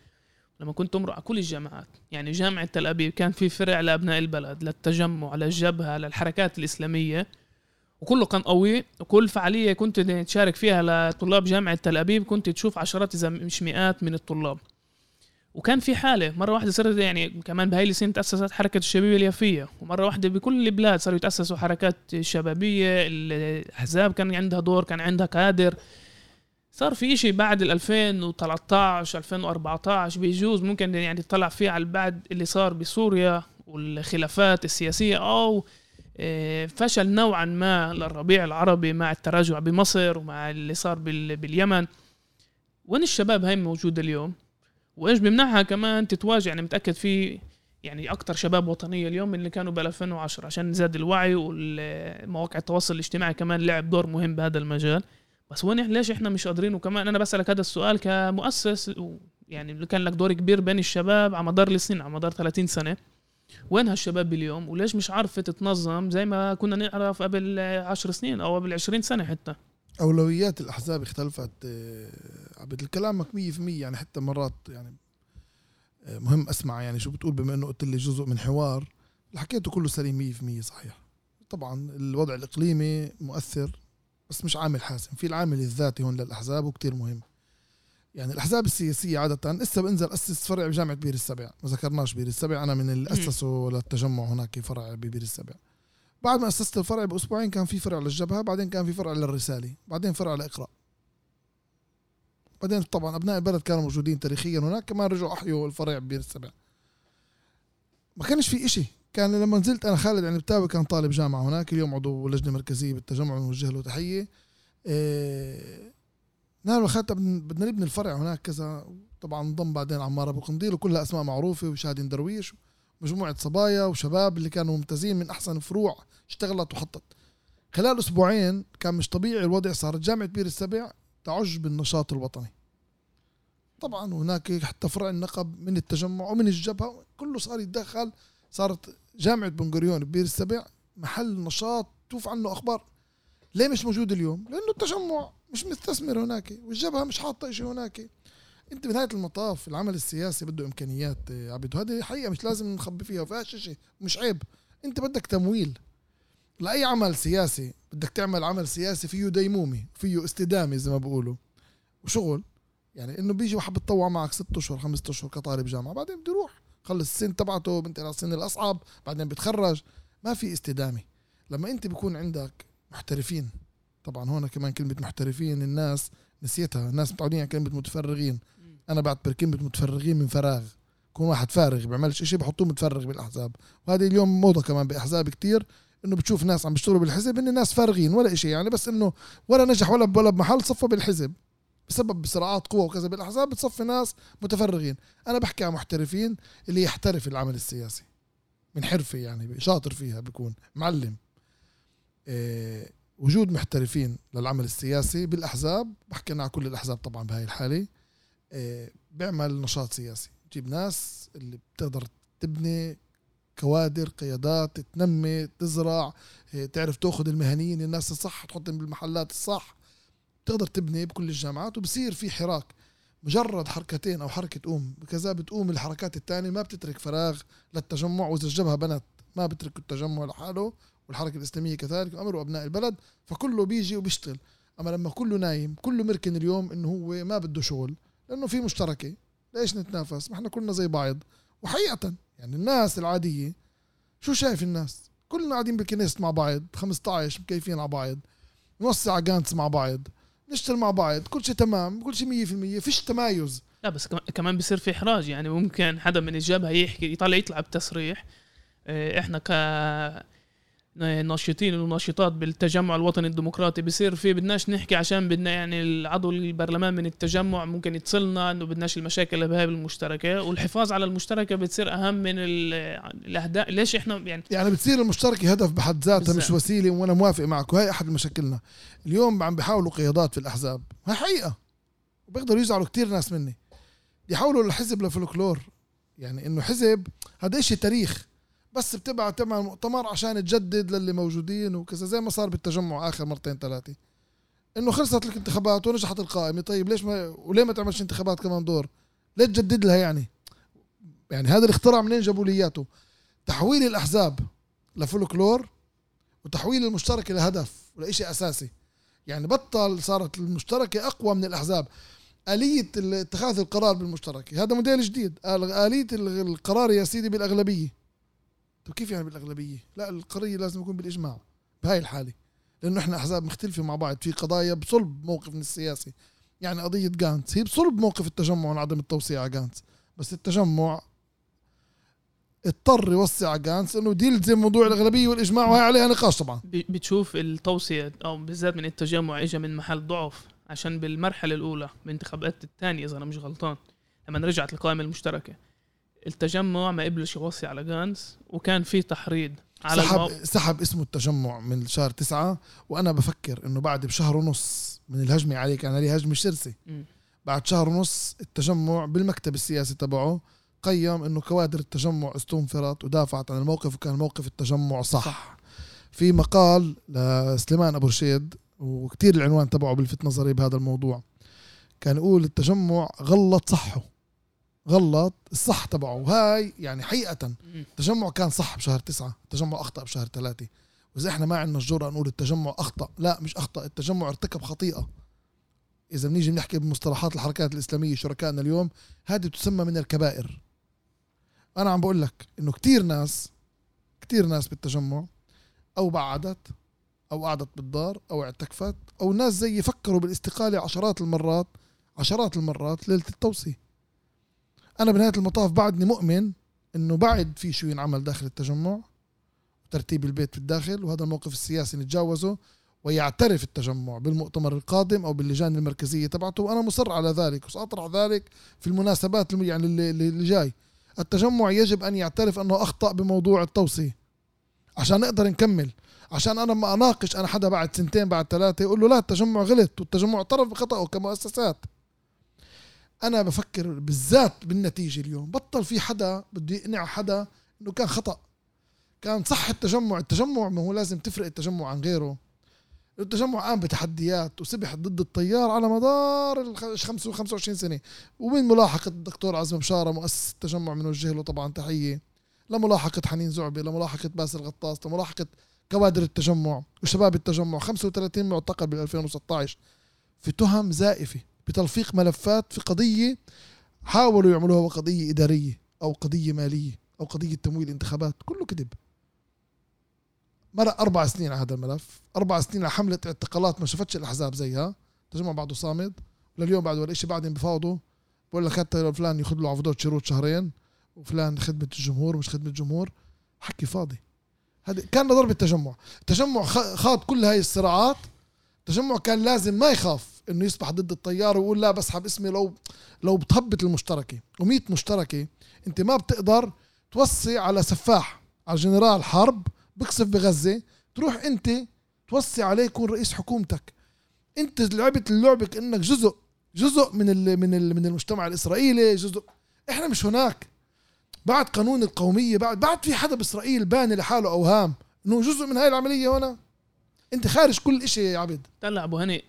لما كنت امرق على كل الجامعات. يعني جامعة تل أبيب كان في فرع لأبناء البلد للتجمع للجبهة للحركات الإسلامية. وكله كان قوي وكل فعالية كنت تشارك فيها لطلاب جامعة تل أبيب كنت تشوف عشرات إذا مش مئات من الطلاب. وكان في حالة مرة واحدة صارت يعني كمان بهاي السنة تأسست حركة الشبيبه اليافية ومرة واحدة بكل البلاد صاروا يتأسسوا حركات شبابيه الأحزاب كان عندها دور كان عندها كادر. صار في إشي بعد ال 2013 2014 بيجوز ممكن يعني تطلع فيه على بعد اللي صار بسوريا والخلافات السياسية أو آه، فشل نوعا ما للربيع العربي مع التراجع بمصر ومع اللي صار باليمن. وين الشباب هاي موجودة اليوم؟ وإيش بيمنعها كمان تتواجه يعني متأكد في يعني أكثر شباب وطنية اليوم من اللي كانوا ب 2010 عشان زاد الوعي والمواقع التواصل الاجتماعي كمان لعب دور مهم بهذا المجال. بس وين ليش إحنا مش قادرين؟ وكمان أنا بسألك هذا السؤال كمؤسس يعني اللي كان لك دور كبير بين الشباب على مدار السنين على مدار 30 سنة. وين هالشباب اليوم؟ وليش مش عارفة تتنظم زي ما كنا نعرف قبل 10 سنين أو قبل 20 سنة حتى؟ أولويات الأحزاب اختلفت آه، عبد كلامك 100% يعني حتى مرات يعني آه، مهم أسمع يعني شو بتقول بما إنه قلت لي جزء من حوار اللي حكيته كله سليم 100% صحيح. طبعا الوضع الإقليمي مؤثر بس مش عامل حاسم في العامل الذاتي هون للأحزاب وكتير مهم. يعني الأحزاب السياسية عادة لسه بنزل أسس فرع بجامعة بير السبع ما ذكرناش بير السبع أنا من اللي اسسوا للتجمع هناك فرع ببير السبع. بعد ما أسست الفرع بأسبوعين كان في فرع للجبهة بعدين كان في فرع للرسالة بعدين فرع لاقرا بعدين طبعا أبناء البلد كانوا موجودين تاريخيا هناك كمان رجعوا أحيوا الفرع ببير السبع. ما كانش في إشي. كان لما نزلت أنا خالد عنبتاوي كان طالب جامعة هناك اليوم عضو لجنة مركزية بالتجمع بنوجه له تحية. إيه نحن اخذت بدنا نبني الفرع هناك كذا. طبعا انضم بعدين عمار أبو قنديل وكلها أسماء معروفة وشادين درويش. مجموعة صبايا وشباب اللي كانوا ممتازين من أحسن فروع اشتغلت وحطت خلال أسبوعين كان مش طبيعي الوضع صارت جامعه بير السبع تعج بالنشاط الوطني. طبعا هناك حتى فرع النقب من التجمع ومن الجبهة كله صار يتدخل. صارت جامعة بن غوريون ببير السبع محل نشاط توف عنه أخبار. ليه مش موجود اليوم؟ لأنه التجمع مش مستثمر هناك والجبهة مش حاطة شيء هناك. انت بنهايه المطاف العمل السياسي بده إمكانيات عبد هذه حقيقة مش لازم نخبي فيها وفيهاش شيء مش عيب. انت بدك تمويل لأي عمل سياسي. بدك تعمل عمل سياسي فيه ديمومه فيه استدامه زي ما بقولوا وشغل يعني إنه بيجي واحد بتطوع معك ست أشهر خمسة أشهر كطالب جامعة بعدين بده يروح خلص السن تبعته بنت السن الأصعب بعدين بتخرج ما في استدامه لما انت بيكون عندك محترفين طبعا هون كمان كلمة محترفين الناس نسيتها الناس متعودين على كلمة متفرغين. أنا بعتبر كلمه متفرغين من فراغ. يكون واحد فارغ بيعملش شيء بحطوه متفرغ بالأحزاب. وهذه اليوم موضة كمان بأحزاب كتير إنه بتشوف ناس عم بيشتغلوا بالحزب ان الناس فارغين ولا شيء يعني بس إنه ولا نجح ولا ولا بمحل صفى بالحزب. بسبب صراعات قوة وكذا بالأحزاب بتصفي ناس متفرغين. أنا بحكي عن محترفين اللي يحترف العمل السياسي. من حرفه يعني شاطر فيها بيكون معلم. إيه وجود محترفين للعمل السياسي بالأحزاب بحكي على كل الأحزاب طبعا بهاي الحالة. بيعمل نشاط سياسي. تجيب ناس اللي بتقدر تبني كوادر قيادات تنمي تزرع إيه تعرف تأخذ المهنيين الناس الصح تحطهم بالمحلات الصح. تقدر تبني بكل الجامعات وبصير في حراك. مجرد حركتين أو حركة تقوم. كذا بتقوم الحركات الثانية ما بتترك فراغ للتجمع. وإذا الجبهة بنت ما بترك التجمع لحاله والحركة الإسلامية كذلك امروا ابناء البلد فكله بيجي وبيشتغل. أما لما كله نايم كله مركن اليوم إنه هو ما بده شغل لأنه في مشتركة. ليش نتنافس؟ ما إحنا كلنا زي بعض. وحقيقة يعني الناس العادية شو شايف الناس؟ كلنا قاعدين بالكنيست مع بعض 15 مكيفين على بعض نوسع جانتس مع بعض نشتغل مع بعض كل شيء تمام كل شيء 100% فيش تمايز. لا بس كمان بصير في إحراج. يعني ممكن حدا من الجبهه يحكي يطلع يطلع بتصريح. آه، إحنا ك ناشطين وناشطات بالتجمع الوطني الديمقراطي بصير في بدناش نحكي عشان بدنا يعني العضو البرلمان من التجمع ممكن يتصلنا إنه بدناش المشاكل بهاي المشتركة. والحفاظ على المشتركة بتصير أهم من الاهداف ليش إحنا يعني يعني بتصير المشتركة هدف بحد ذاتها مش وسيلة وأنا موافق معك وهي أحد مشاكلنا. اليوم عم بيحاولوا قيادات في الأحزاب. هاي حقيقة. وبيقدروا يزعلوا كتير ناس مني. يحاولوا الحزب لفلكلور يعني إنه حزب هذا شيء تاريخ. بس بتبعت تعمل مؤتمر عشان تجدد للي موجودين وكذا زي ما صار بالتجمع آخر مرتين ثلاثة. إنه خلصت الانتخابات ونجحت القائمة. طيب ليش ما وليه ما تعملش انتخابات كمان دور؟ ليه تجدد لها يعني؟ يعني هذا الاختراع منين جابوا لي تحويل الأحزاب لفولكلور وتحويل المشتركه لهدف ولشيء أساسي. يعني بطل صارت المشتركة أقوى من الأحزاب. آلية اتخاذ القرار بالمشتركة. هذا موديل جديد. آلية القرار يا سيدي بالأغلبية. طيب كيف يعني بالأغلبية؟ لا القرار لازم يكون بالإجماع بهاي الحالة لأنه إحنا أحزاب مختلفة مع بعض في قضايا بصلب موقفنا السياسي يعني قضية جانتس هي بصلب موقف التجمع وعدم التوسيع على جانتس بس التجمع اضطر يوسع جانس إنه دي يلزم موضوع الأغلبية والإجماع وهي عليها نقاش طبعا. بتشوف التوصيه أو بالذات من التجمع اجى من محل ضعف عشان بالمرحلة الأولى بالانتخابات الثانية إذا أنا مش غلطان لما رجعت القائمه المشتركة. التجمع ما قبلش يوصي على جانس وكان في تحريض على سحب المو... سحب اسمه التجمع من شهر تسعة وأنا بفكر إنه بعد بشهر ونص من الهجمة عليه كان عليه هجمة شرسه بعد شهر ونص التجمع بالمكتب السياسي تبعه قيم إنه كوادر التجمع استنفرت ودافعت عن الموقف وكان موقف التجمع صح, صح. في مقال لسليمان أبو رشيد وكتير العنوان تبعه بلفت نظري بهذا الموضوع. كان يقول التجمع غلط صحه. غلط الصح تبعه. وهاي يعني حقيقة التجمع كان صح بشهر تسعة التجمع أخطأ بشهر ثلاثة وإذا إحنا ما عندنا الجرأة نقول التجمع أخطأ لا مش أخطأ التجمع ارتكب خطيئة. إذا بنيجي بنحكي بمصطلحات الحركات الإسلامية شركائنا اليوم هذه تسمى من الكبائر. أنا عم بقول لك إنه كتير ناس كتير ناس بالتجمع أو بعدت أو قعدت بالدار أو اعتكفت أو ناس زي فكروا بالاستقالة عشرات المرات عشرات المرات ليلة التوصية أنا بنهاية المطاف بعدني مؤمن إنه بعد في شو ينعمل داخل التجمع ترتيب البيت في الداخل وهذا الموقف السياسي نتجاوزه ويعترف التجمع بالمؤتمر القادم أو باللجان المركزية تبعته وأنا مصر على ذلك وساطرح ذلك في المناسبات يعني اللي جاي. التجمع يجب أن يعترف أنه أخطأ بموضوع التوصية عشان نقدر نكمل. عشان أنا ما أناقش أنا حدا بعد سنتين بعد ثلاثة يقول له لا التجمع غلط والتجمع اعترف بخطأه كمؤسسات. أنا بفكر بالذات بالنتيجة اليوم. بطل في حدا بده يقنع حدا إنه كان خطأ. كان صح التجمع التجمع ما هو لازم تفرق التجمع عن غيره. التجمع قام بتحديات وسبح ضد التيار على مدار ال 25 سنة. ومن ملاحقة الدكتور عزم بشارة مؤسس التجمع بنوجه له طبعا تحية. لملاحقة حنين زعبي لملاحقة باسل غطاس لملاحقة كوادر التجمع وشباب التجمع. 35 معتقل بال 2016 في تهم زائفة. بتلفيق ملفات في قضية حاولوا يعملوها قضيه إدارية أو قضية مالية أو قضية تمويل انتخابات كله كذب. مرق أربع سنين على هذا الملف أربع سنين على حملة اعتقالات ما شفتش الأحزاب زيها. تجمع بعده صامد. لليوم بعد ولا شيء بعدين بفاوضوا. بقول لك حتى فلان ياخذ له عفودات شروط شهرين وفلان خدمة الجمهور مش خدمة الجمهور حكي فاضي. هذا كان ضرب التجمع التجمع خاض كل هاي الصراعات. التجمع كان لازم ما يخاف. انه يصبح ضد التيار ويقول لا بسحب اسمي لو لو بتهبط المشتركة. و100 مشتركة. انت ما بتقدر توصي على سفاح على جنرال حرب بقصف بغزة. تروح انت توصي عليه يكون رئيس حكومتك. انت لعبت اللعبه كانك جزء جزء من ال من ال من المجتمع الإسرائيلي جزء. إحنا مش هناك. بعد قانون القومية بعد بعد في حدا بإسرائيل باني لحاله أوهام إنه جزء من هاي العملية هنا انت خارج كل شيء يا عبد. طلع أبو هني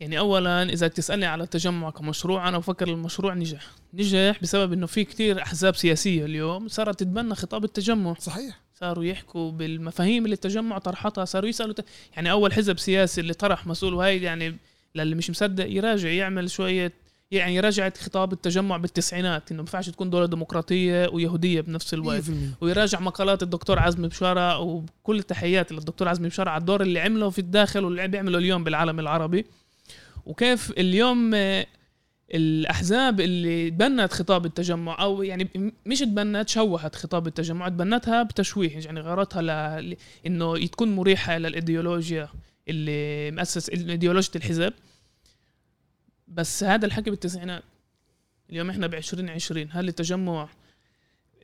يعني اولا إذا تسألني على التجمع كمشروع أنا بفكر المشروع نجح. نجح بسبب إنه في كتير أحزاب سياسية اليوم صارت تتبنى خطاب التجمع. صحيح. صاروا يحكوا بالمفاهيم اللي التجمع طرحتها صاروا يسألوا ت... يعني أول حزب سياسي اللي طرح مسؤول وهي يعني للي مش مصدق يراجع يعمل شوية يعني يراجع خطاب التجمع بالتسعينات إنه ما ينفعش تكون دولة ديمقراطية ويهودية بنفس الوقت. ويراجع مقالات الدكتور عزمي بشارة وكل التحيات للدكتور عزمي بشارة على الدور اللي عمله في الداخل واللي بيعمله اليوم بالعالم العربي. وكيف اليوم الأحزاب اللي تبنت خطاب التجمع أو يعني مش تبنت شوهت خطاب التجمع تبنتها بتشويه يعني غرضها ل... إنه تكون مريحة للإيديولوجيا اللي مؤسس ايديولوجيا الحزب. بس هذا الحكي بالتسعينات. اليوم إحنا ب 2020 هل التجمع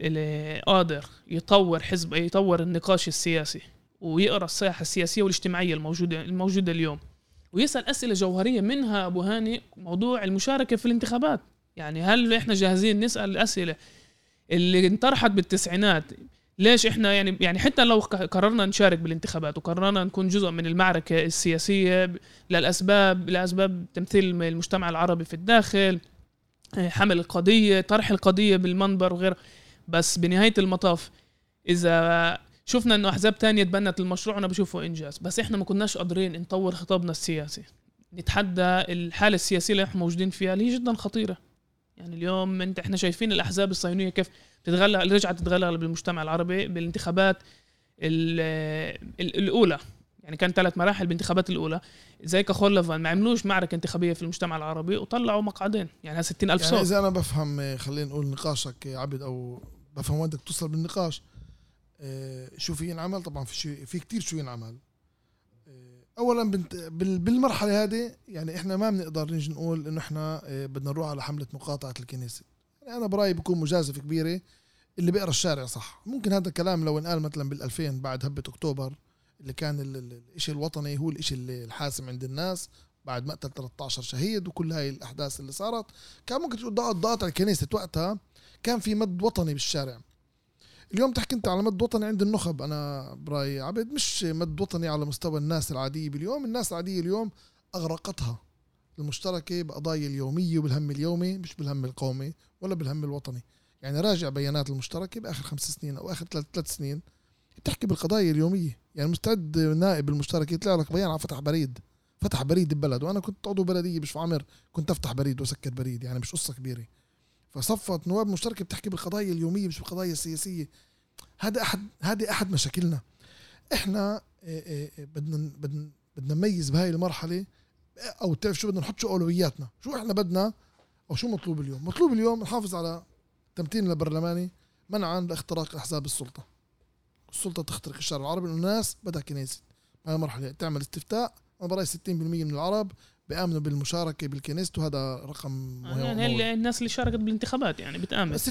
اللي قادر يطور حزب يطور النقاش السياسي ويقرأ الساحه السياسية والاجتماعية الموجودة الموجودة اليوم ويسأل أسئلة جوهرية منها أبو هاني موضوع المشاركة في الانتخابات. يعني هل إحنا جاهزين نسأل الأسئلة اللي انطرحت بالتسعينات؟ ليش إحنا يعني يعني حتى لو قررنا نشارك بالانتخابات وقررنا نكون جزء من المعركة السياسية للاسباب لأسباب تمثيل المجتمع العربي في الداخل حمل القضية طرح القضية بالمنبر وغيره. بس بنهاية المطاف إذا شفنا إنه أحزاب تانية تبنت المشروع أنا بشوفه إنجاز. بس إحنا ما كناش قادرين نطور خطابنا السياسي. نتحدى الحالة السياسية اللي إحنا موجودين فيها اللي هي جدا خطيرة. يعني اليوم أنت إحنا شايفين الأحزاب الصهيونية كيف تتغلغل رجعت تتغلغل بالمجتمع العربي بالانتخابات الأولى. يعني كان ثلاث مراحل بالانتخابات الأولى. زي كخولفان ما عملوش معركة انتخابية في المجتمع العربي وطلعوا مقعدين. يعني 60 ألف يعني صوت. إذا أنا بفهم خلينا نقول نقاشك عبد أو بفهم وين بدك توصل بالنقاش. شو في ينعمل؟ طبعا في شيء في كثير شو ينعمل. آه، اولا بالمرحلة هذه يعني إحنا ما بنقدر نيجي نقول إنه إحنا آه، بدنا نروح على حملة مقاطعة الكنيسة. يعني أنا برأيي بكون مجازفه كبيرة اللي بيقرأ الشارع صح. ممكن هذا الكلام لو انقال مثلا بال2000 بعد هبة أكتوبر اللي كان الشيء الوطني هو الشيء الحاسم عند الناس بعد مقتل 13 شهيد وكل هاي الأحداث اللي صارت. كان ممكن تقول ضغط ضغط على الكنيسة وقتها. كان في مد وطني بالشارع. اليوم تحكي أنت على مد وطني عند النخب أنا برأيي عبد مش مد وطني على مستوى الناس العاديه باليوم الناس العادية اليوم أغرقتها المشتركه بقضايا اليومية وبالهم اليومي مش بالهم القومي ولا بالهم الوطني. يعني راجع بيانات المشتركة بآخر خمس سنين أو آخر ثلاث سنين بتحكي بالقضايا اليومية. يعني مستعد نائب المشترك يطلع لك بيان على فتح بريد. فتح بريد ببلد. وأنا كنت عضو بلدية مش في عمر كنت أفتح بريد وأسكر بريد. يعني مش قصة كبيرة. فصفت نواب مشتركه بتحكي بالقضايا اليومية مش بالقضايا السياسية. هذا أحد هذه أحد مشاكلنا. إحنا آه، آه، آه، بدنا بدنا بدنا نميز بهاي المرحلة. أو تعرف شو بدنا نحط شو أولوياتنا؟ شو إحنا بدنا؟ أو شو مطلوب اليوم؟ مطلوب اليوم نحافظ على تمتين البرلماني منعا لاختراق أحزاب السلطة. السلطة تخترق الشارع العربي الناس بدها كنيسة. هاي مرحله تعمل استفتاء. أنا برأيي 60% من العرب بيامنوا بالمشاركة بالكنيست وهذا رقم مهم. يعني الناس اللي شاركت بالانتخابات يعني بتآمن. 60%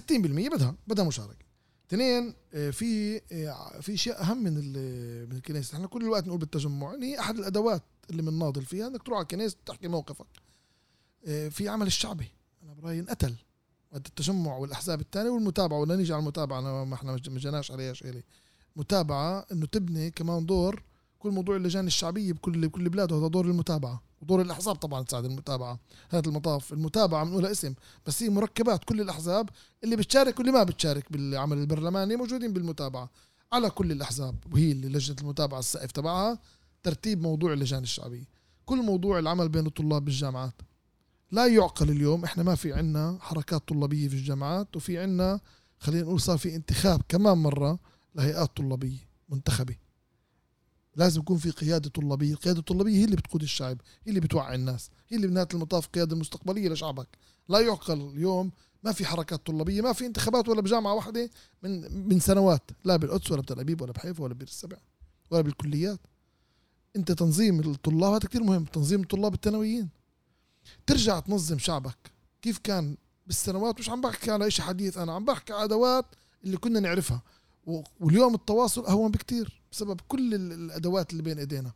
بدها بدها مشاركة. اثنين آه، في آه، في شيء أهم من من الكنيست. إحنا كل الوقت نقول بالتجمع يعني هي أحد الأدوات اللي بنناضل فيها إنك تروح على الكنيست تحكي موقفك. آه، في عمل الشعبي. أنا برأيي انقتل. التجمع والأحزاب الثانية والمتابعة ولا نيجي على المتابعة ما إحنا ما جيناش عليها شيء متابعة إنه تبني كمان دور كل موضوع اللجان الشعبية بكل بكل بلاد هذا دور المتابعة. ودور الأحزاب طبعا تساعد المتابعة. هذا المطاف المتابعة بنقولها اسم. بس هي مركبات كل الأحزاب اللي بتشارك واللي ما بتشارك بالعمل البرلماني موجودين بالمتابعة. على كل الأحزاب. وهي اللي لجنة المتابعة السقف تبعها. ترتيب موضوع اللجان الشعبية. كل موضوع العمل بين الطلاب بالجامعات. لا يعقل اليوم. إحنا ما في عنا حركات طلابية في الجامعات. وفي عنا خلينا نقول صار في انتخاب كمان مرة لهيئات طلابية منتخبة. لازم يكون في قيادة طلابية، القيادة الطلابية هي اللي بتقود الشعب، هي اللي بتوعي الناس، هي اللي بنهاية المطاف القيادة المستقبلية لشعبك، لا يعقل اليوم ما في حركات طلابية، ما في انتخابات ولا بجامعة واحدة من من سنوات، لا بالقدس ولا بتل ابيب ولا بحيفا ولا بير السبع ولا بالكليات. انت تنظيم الطلاب هذا كثير مهم، تنظيم الطلاب الثانويين. ترجع تنظم شعبك، كيف كان بالسنوات؟ مش عم بحكي على شيء حديث أنا عم بحكي أدوات اللي كنا نعرفها. واليوم التواصل أهون بكتير. بسبب كل الأدوات اللي بين إيدينا.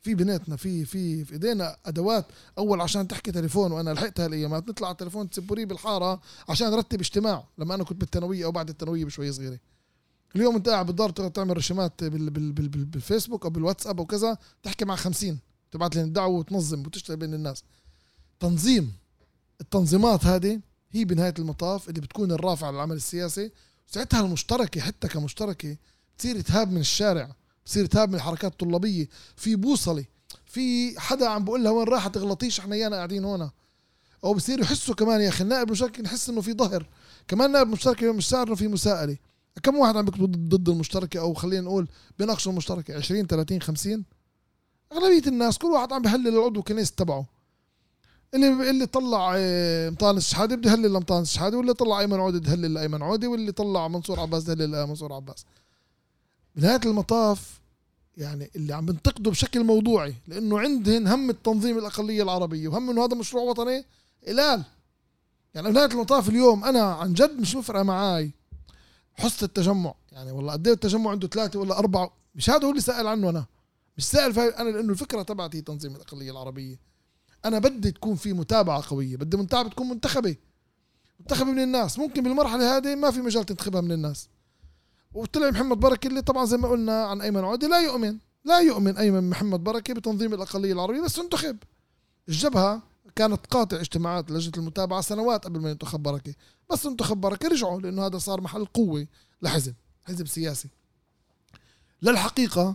في بيناتنا في في في إيدينا أدوات. أول عشان تحكي تليفون وأنا لحقت هالايامات نطلع على التليفون تسبوريه بالحارة عشان نرتب اجتماع لما أنا كنت بالثانوية أو بعد الثانوية بشوي صغيرة. اليوم أنت قاعد بالدار تعمل رشمات بال بال بال بال بالفيسبوك أو بالواتساب أو كذا تحكي مع خمسين. تبعت لهم دعوة وتنظم وتشتغل بين الناس. تنظيم. التنظيمات هذه هي بنهاية المطاف اللي بتكون الرافعه للعمل السياسي. ساعتها المشتركة حتى كمشتركة بتصير تهاب من الشارع بتصير تهاب من الحركات الطلابية في بوصلة في حدا عم بقول لها وين راح تغلطيش إحنا يانا قاعدين هون. أو بصير يحسوا كمان يا أخي النائب المشترك نحس إنه في ظهر. كمان نائب مشترك مش صار إنه في مساءلة. كم واحد عم بيكتب ضد المشتركة؟ أو خلينا نقول بيناقشوا المشتركة 20 30 50 أغلبية الناس كل واحد عم بهلل العضو كنيس تبعه. اللي اللي طلع آه، مطانس شحاده بده يهلل لمطانس شحاده واللي طلع أيمن عودي بده يهلل لأيمن عودي واللي طلع منصور عباس بده يهلل لمنصور عباس. بنهايه المطاف يعني اللي عم بنتقده بشكل موضوعي لأنه عندهن هم التنظيم الأقلية العربية وهم إنه هذا مشروع وطني قلال يعني بنهايه المطاف اليوم أنا عن جد مش مفرقة معاي حصة التجمع. يعني والله قد التجمع عنده ثلاثة ولا أربعة مش هذا هو اللي سائل عنه أنا. مش سائل أنا لأنه الفكرة تبعتي تنظيم الأقلية العربية. أنا بدي تكون في متابعة قوية بدي متابعه تكون منتخبة. منتخبة من الناس. ممكن بالمرحلة هذه ما في مجال تنتخبها من الناس. وطلع محمد بركه اللي طبعا زي ما قلنا عن أيمن عودي لا يؤمن لا يؤمن أيمن محمد بركه بتنظيم الأقلية العربية بس انتخب الجبهة كانت قاطع اجتماعات لجنة المتابعة سنوات قبل ما ينتخب بركه بس انتخب بركه رجعوا لأنه هذا صار محل قوة لحزب حزب سياسي. للحقيقة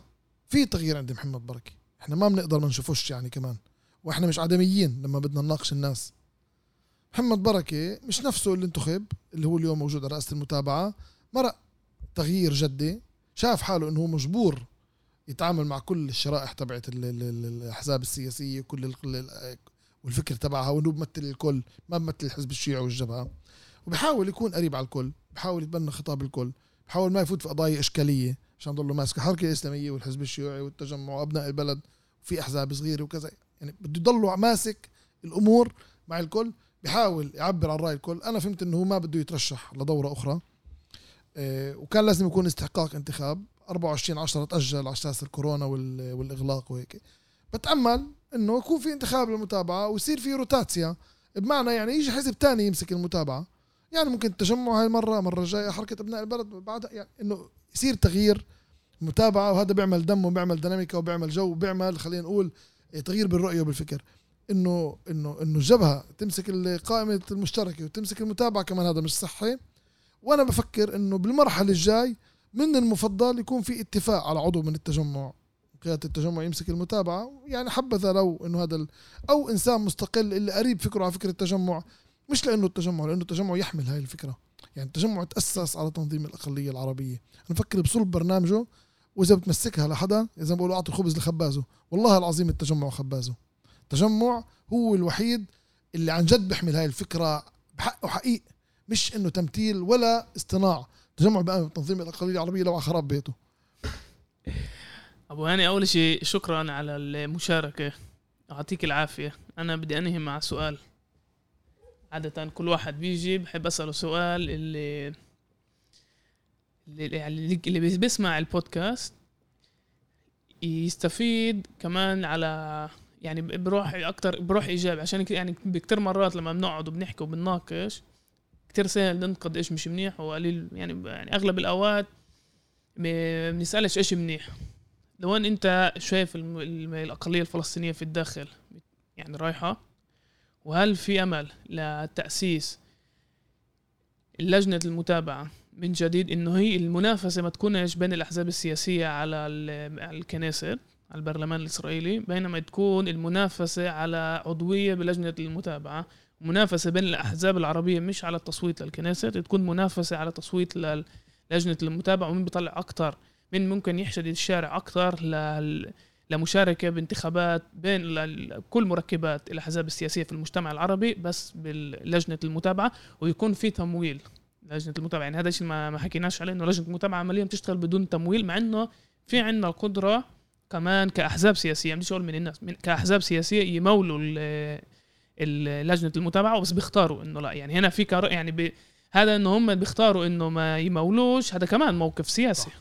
في تغيير عند محمد بركه إحنا ما بنقدر ما نشوفوش يعني كمان وإحنا مش عدميين لما بدنا نناقش الناس. محمد بركه مش نفسه اللي انتخب اللي هو اليوم موجود على رئاسه المتابعة مرق تغيير جدي شاف حاله إنه هو مجبور يتعامل مع كل الشرائح تبعت الأحزاب السياسية كل والفكر تبعها وإنه بمثل الكل ما بمثل الحزب الشيعي والجبهه وبحاول يكون قريب على الكل بحاول يتبنى خطاب الكل بحاول ما يفوت في قضايا إشكالية عشان ضله ماسك الحركه الإسلامية والحزب الشيوعي والتجمع وأبناء البلد وفي أحزاب صغيرة وكذا. يعني بده يضله ماسك الأمور مع الكل بحاول يعبر عن رأي الكل. أنا فهمت إنه هو ما بده يترشح لدورة أخرى. وكان لازم يكون استحقاق انتخاب. 24 10 تأجل على أساس الكورونا والإغلاق وهيك. بتأمل إنه يكون في انتخاب للمتابعة ويصير في روتاتسيا بمعنى يعني يجي حزب تاني يمسك المتابعة. يعني ممكن التجمع هاي المره المره الجايه حركة أبناء البلد بعدها يعني إنه يصير تغيير متابعة وهذا بيعمل دم وبيعمل ديناميكا وبيعمل جو وبيعمل خلينا نقول تغيير بالرؤية وبالفكر. إنه إنه إنه الجبهة تمسك القائمه المشتركة وتمسك المتابعة كمان هذا مش صحي. وأنا بفكر انه بالمرحلة الجاي من المفضل يكون في اتفاق على عضو من التجمع. قيادة التجمع يمسك المتابعة يعني حبذا لو انه هذا. أو إنسان مستقل اللي قريب فكره على فكرة التجمع مش لأنه التجمع لأنه التجمع يحمل هاي الفكرة. يعني التجمع تأسس على تنظيم الأقلية العربية. أنا بفكر بصلب برنامجه وإذا بتمسكها لحدا إذا بقولوا أعطوا الخبز لخبازه. والله العظيم التجمع خبازه. التجمع هو الوحيد اللي عن جد بيحمل هاي الفكرة بحقه حقيقي. مش إنه تمثيل ولا اصطناع. تجمع بقى تنظيم الاقليه العربية لو خراب بيته. أبو هاني أول شيء شكرا على المشاركة. يعطيك العافية. أنا بدي أنهي مع سؤال. عادة كل واحد بيجي بحب أسأله سؤال اللي اللي يعني اللي بيسمع البودكاست يستفيد كمان على يعني بروح أكتر بروح إيجابي. عشان يعني بكتير مرات لما بنقعد وبنحكي وبنناقش كتير سهل ننقد إيش مش منيح وقليل يعني يعني أغلب الأوقات بنسألش إيش منيح. لو أنت شايف الأقلية الفلسطينية في الداخل يعني رايحة وهل في أمل لتأسيس لجنة المتابعة من جديد إنه هي المنافسة ما تكونش بين الأحزاب السياسية على الكنيست على البرلمان الإسرائيلي بينما تكون المنافسة على عضوية بلجنة المتابعة؟ منافسة بين الأحزاب العربية مش على التصويت للكنيست تكون منافسة على تصويت للجنة المتابعة ومين بيطلع أكثر مين ممكن يحشد الشارع أكثر لمشاركة بانتخابات بين كل مركبات الأحزاب السياسية في المجتمع العربي بس بلجنه المتابعة ويكون في تمويل لجنة المتابعة. يعني هذا الشيء ما, ما حكيناش عليه إنه لجنة المتابعة عمليا بتشتغل بدون تمويل مع إنه في عندنا القدرة كمان كأحزاب سياسية. مش أقول من الناس من كأحزاب سياسية يمولوا لجنه المتابعة بس بيختاروا إنه لا. يعني هنا في كار يعني ب... هذا إنه هم بيختاروا إنه ما يمولوش. هذا كمان موقف سياسي.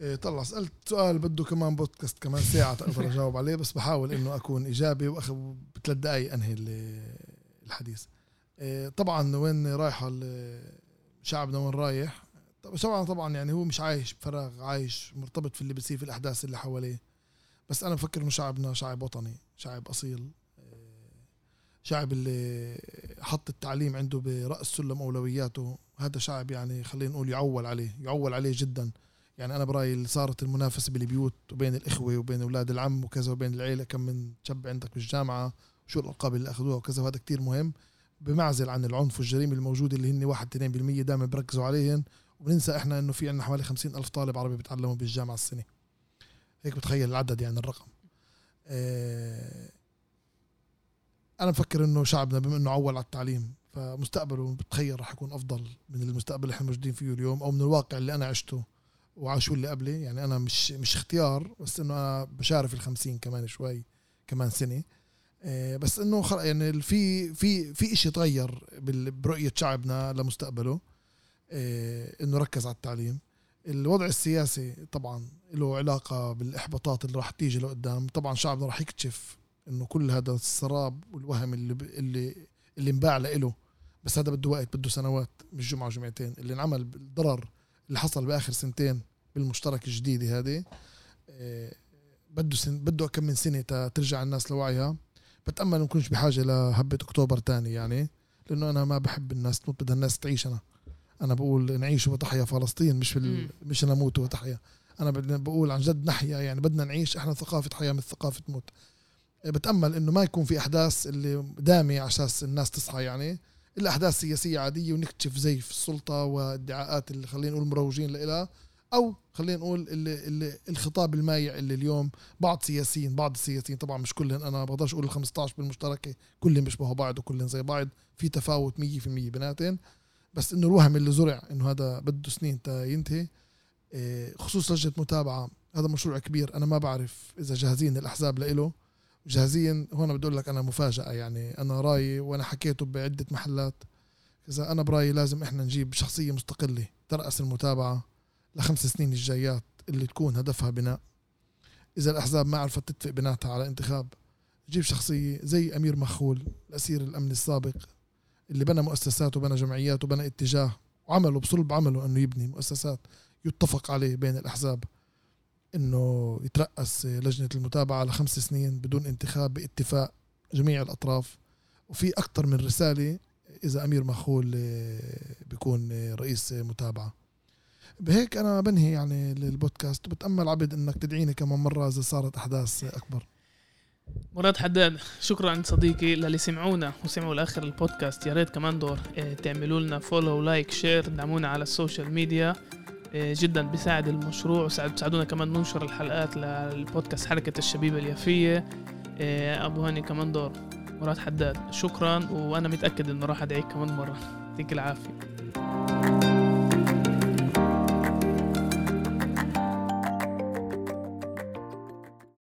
إيه طلع سألت سؤال بده كمان بودكاست كمان ساعة أقدر أجاوب عليه بس بحاول إنه أكون إيجابي وأخذ بثلاث دقايق أنهي الحديث. إيه طبعا وين رايحة شعبنا وين رايح؟ طبعا طبعا يعني هو مش عايش بفراغ عايش مرتبط في اللي بيصير في الأحداث اللي حواليه. بس أنا بفكر إنه شعبنا شعب وطني شعب أصيل. شعب اللي حط التعليم عنده برأس سلم أولوياته هذا شعب يعني خلينا نقول يعول عليه يعول عليه جدا. يعني أنا برأيي اللي صارت المنافسة بالبيوت وبين الإخوة وبين أولاد العم وكذا وبين العيلة كم من شاب عندك بالجامعة وشو الألقاب اللي أخذوها وكذا وهذا كتير مهم. بمعزل عن العنف والجريمة الموجودة اللي هن واحد 2% دائما بركزوا عليهن. وبننسى إحنا إنه في عندنا حوالي خمسين ألف طالب عربي بيتعلموا بالجامعة السنة هيك بتخيل العدد يعني الرقم. آه أنا بفكر إنه شعبنا بما إنه عول على التعليم فمستقبله بتخيل رح يكون أفضل من المستقبل اللي إحنا موجودين فيه اليوم أو من الواقع اللي أنا عشته وعاشوا اللي قبلي. يعني أنا مش مش اختيار بس إنه أنا بشارف الخمسين كمان شوي كمان سنة. آه، بس إنه يعني في في في شيء تغير برؤية شعبنا لمستقبله آه، إنه ركز على التعليم. الوضع السياسي طبعا له علاقة بالإحباطات اللي راح تيجي لقدام. طبعا شعبنا راح يكتشف إنه كل هذا السراب والوهم اللي ب... اللي اللي انباع له بس هذا بده وقت بده سنوات مش جمعة وجمعتين. اللي انعمل الضرر اللي حصل بآخر سنتين بالمشترك الجديدة هذه آه، بده سن... بده كم من سنة ترجع الناس لوعيها. بتأمل ما نكونش بحاجة لهبة أكتوبر تاني يعني لأنه أنا ما بحب الناس تموت بدها الناس تعيش أنا. أنا بقول نعيش وتحيا فلسطين مش في ال... مش نموت وتحيا. أنا بقول عن جد نحيا يعني بدنا نعيش إحنا ثقافة حياة مش ثقافة موت. بتأمل إنه ما يكون في أحداث اللي دامي على أساس الناس تصحى يعني. إلا أحداث سياسية عادية ونكتشف زيف السلطة والادعاءات اللي خلينا نقول مروجين لها أو خلينا نقول اللي اللي الخطاب المايع اللي اليوم بعض سياسيين بعض السياسيين طبعا مش كلهم أنا بقدرش أقول ال 15 بالمشتركه كلهم بيشبهوا بعض وكلهم زي بعض في تفاوت 100% بيناتهم بس إنه الوهم اللي زرع إنه هذا بده سنين تا ينتهي إيه، خصوص لجنة متابعة هذا مشروع كبير أنا ما بعرف إذا جاهزين الأحزاب لإله. جاهزين هون بدي أقول لك أنا مفاجأة يعني أنا رأيي وأنا حكيته بعدة محلات إذا أنا برأيي لازم إحنا نجيب شخصية مستقلة ترأس المتابعة لخمس سنين الجايات اللي تكون هدفها بناء. إذا الأحزاب ما عرفت تتفق بناتها على انتخاب جيب شخصية زي أمير مخول الأسير الأمني السابق اللي بنى مؤسسات وبنى جمعيات وبنى اتجاه وعمله بصلب عمله إنه يبني مؤسسات يتفق عليه بين الأحزاب. إنه يترأس لجنة المتابعة لخمس سنين بدون انتخاب باتفاق جميع الأطراف. وفي أكثر من رسالة إذا أمير مخول بيكون رئيس متابعة. بهيك أنا بنهي يعني البودكاست وبتامل عبد إنك تدعيني كمان مرة إذا صارت أحداث أكبر. مراد حداد شكرا صديقي للي سمعونا وسمعوا لآخر البودكاست. يا ريت كمان دور آه، تعملوا لنا follow like share دعمونا على ال social media آه، جدا بيساعد المشروع. وساعدونا كمان ننشر الحلقات للبودكاست حركة الشبيبة اليافية. آه، أبو هاني كمان دور. مراد حداد شكرا. وأنا متأكد إنه راح أدعيك كمان مرة. يعطيك العافية.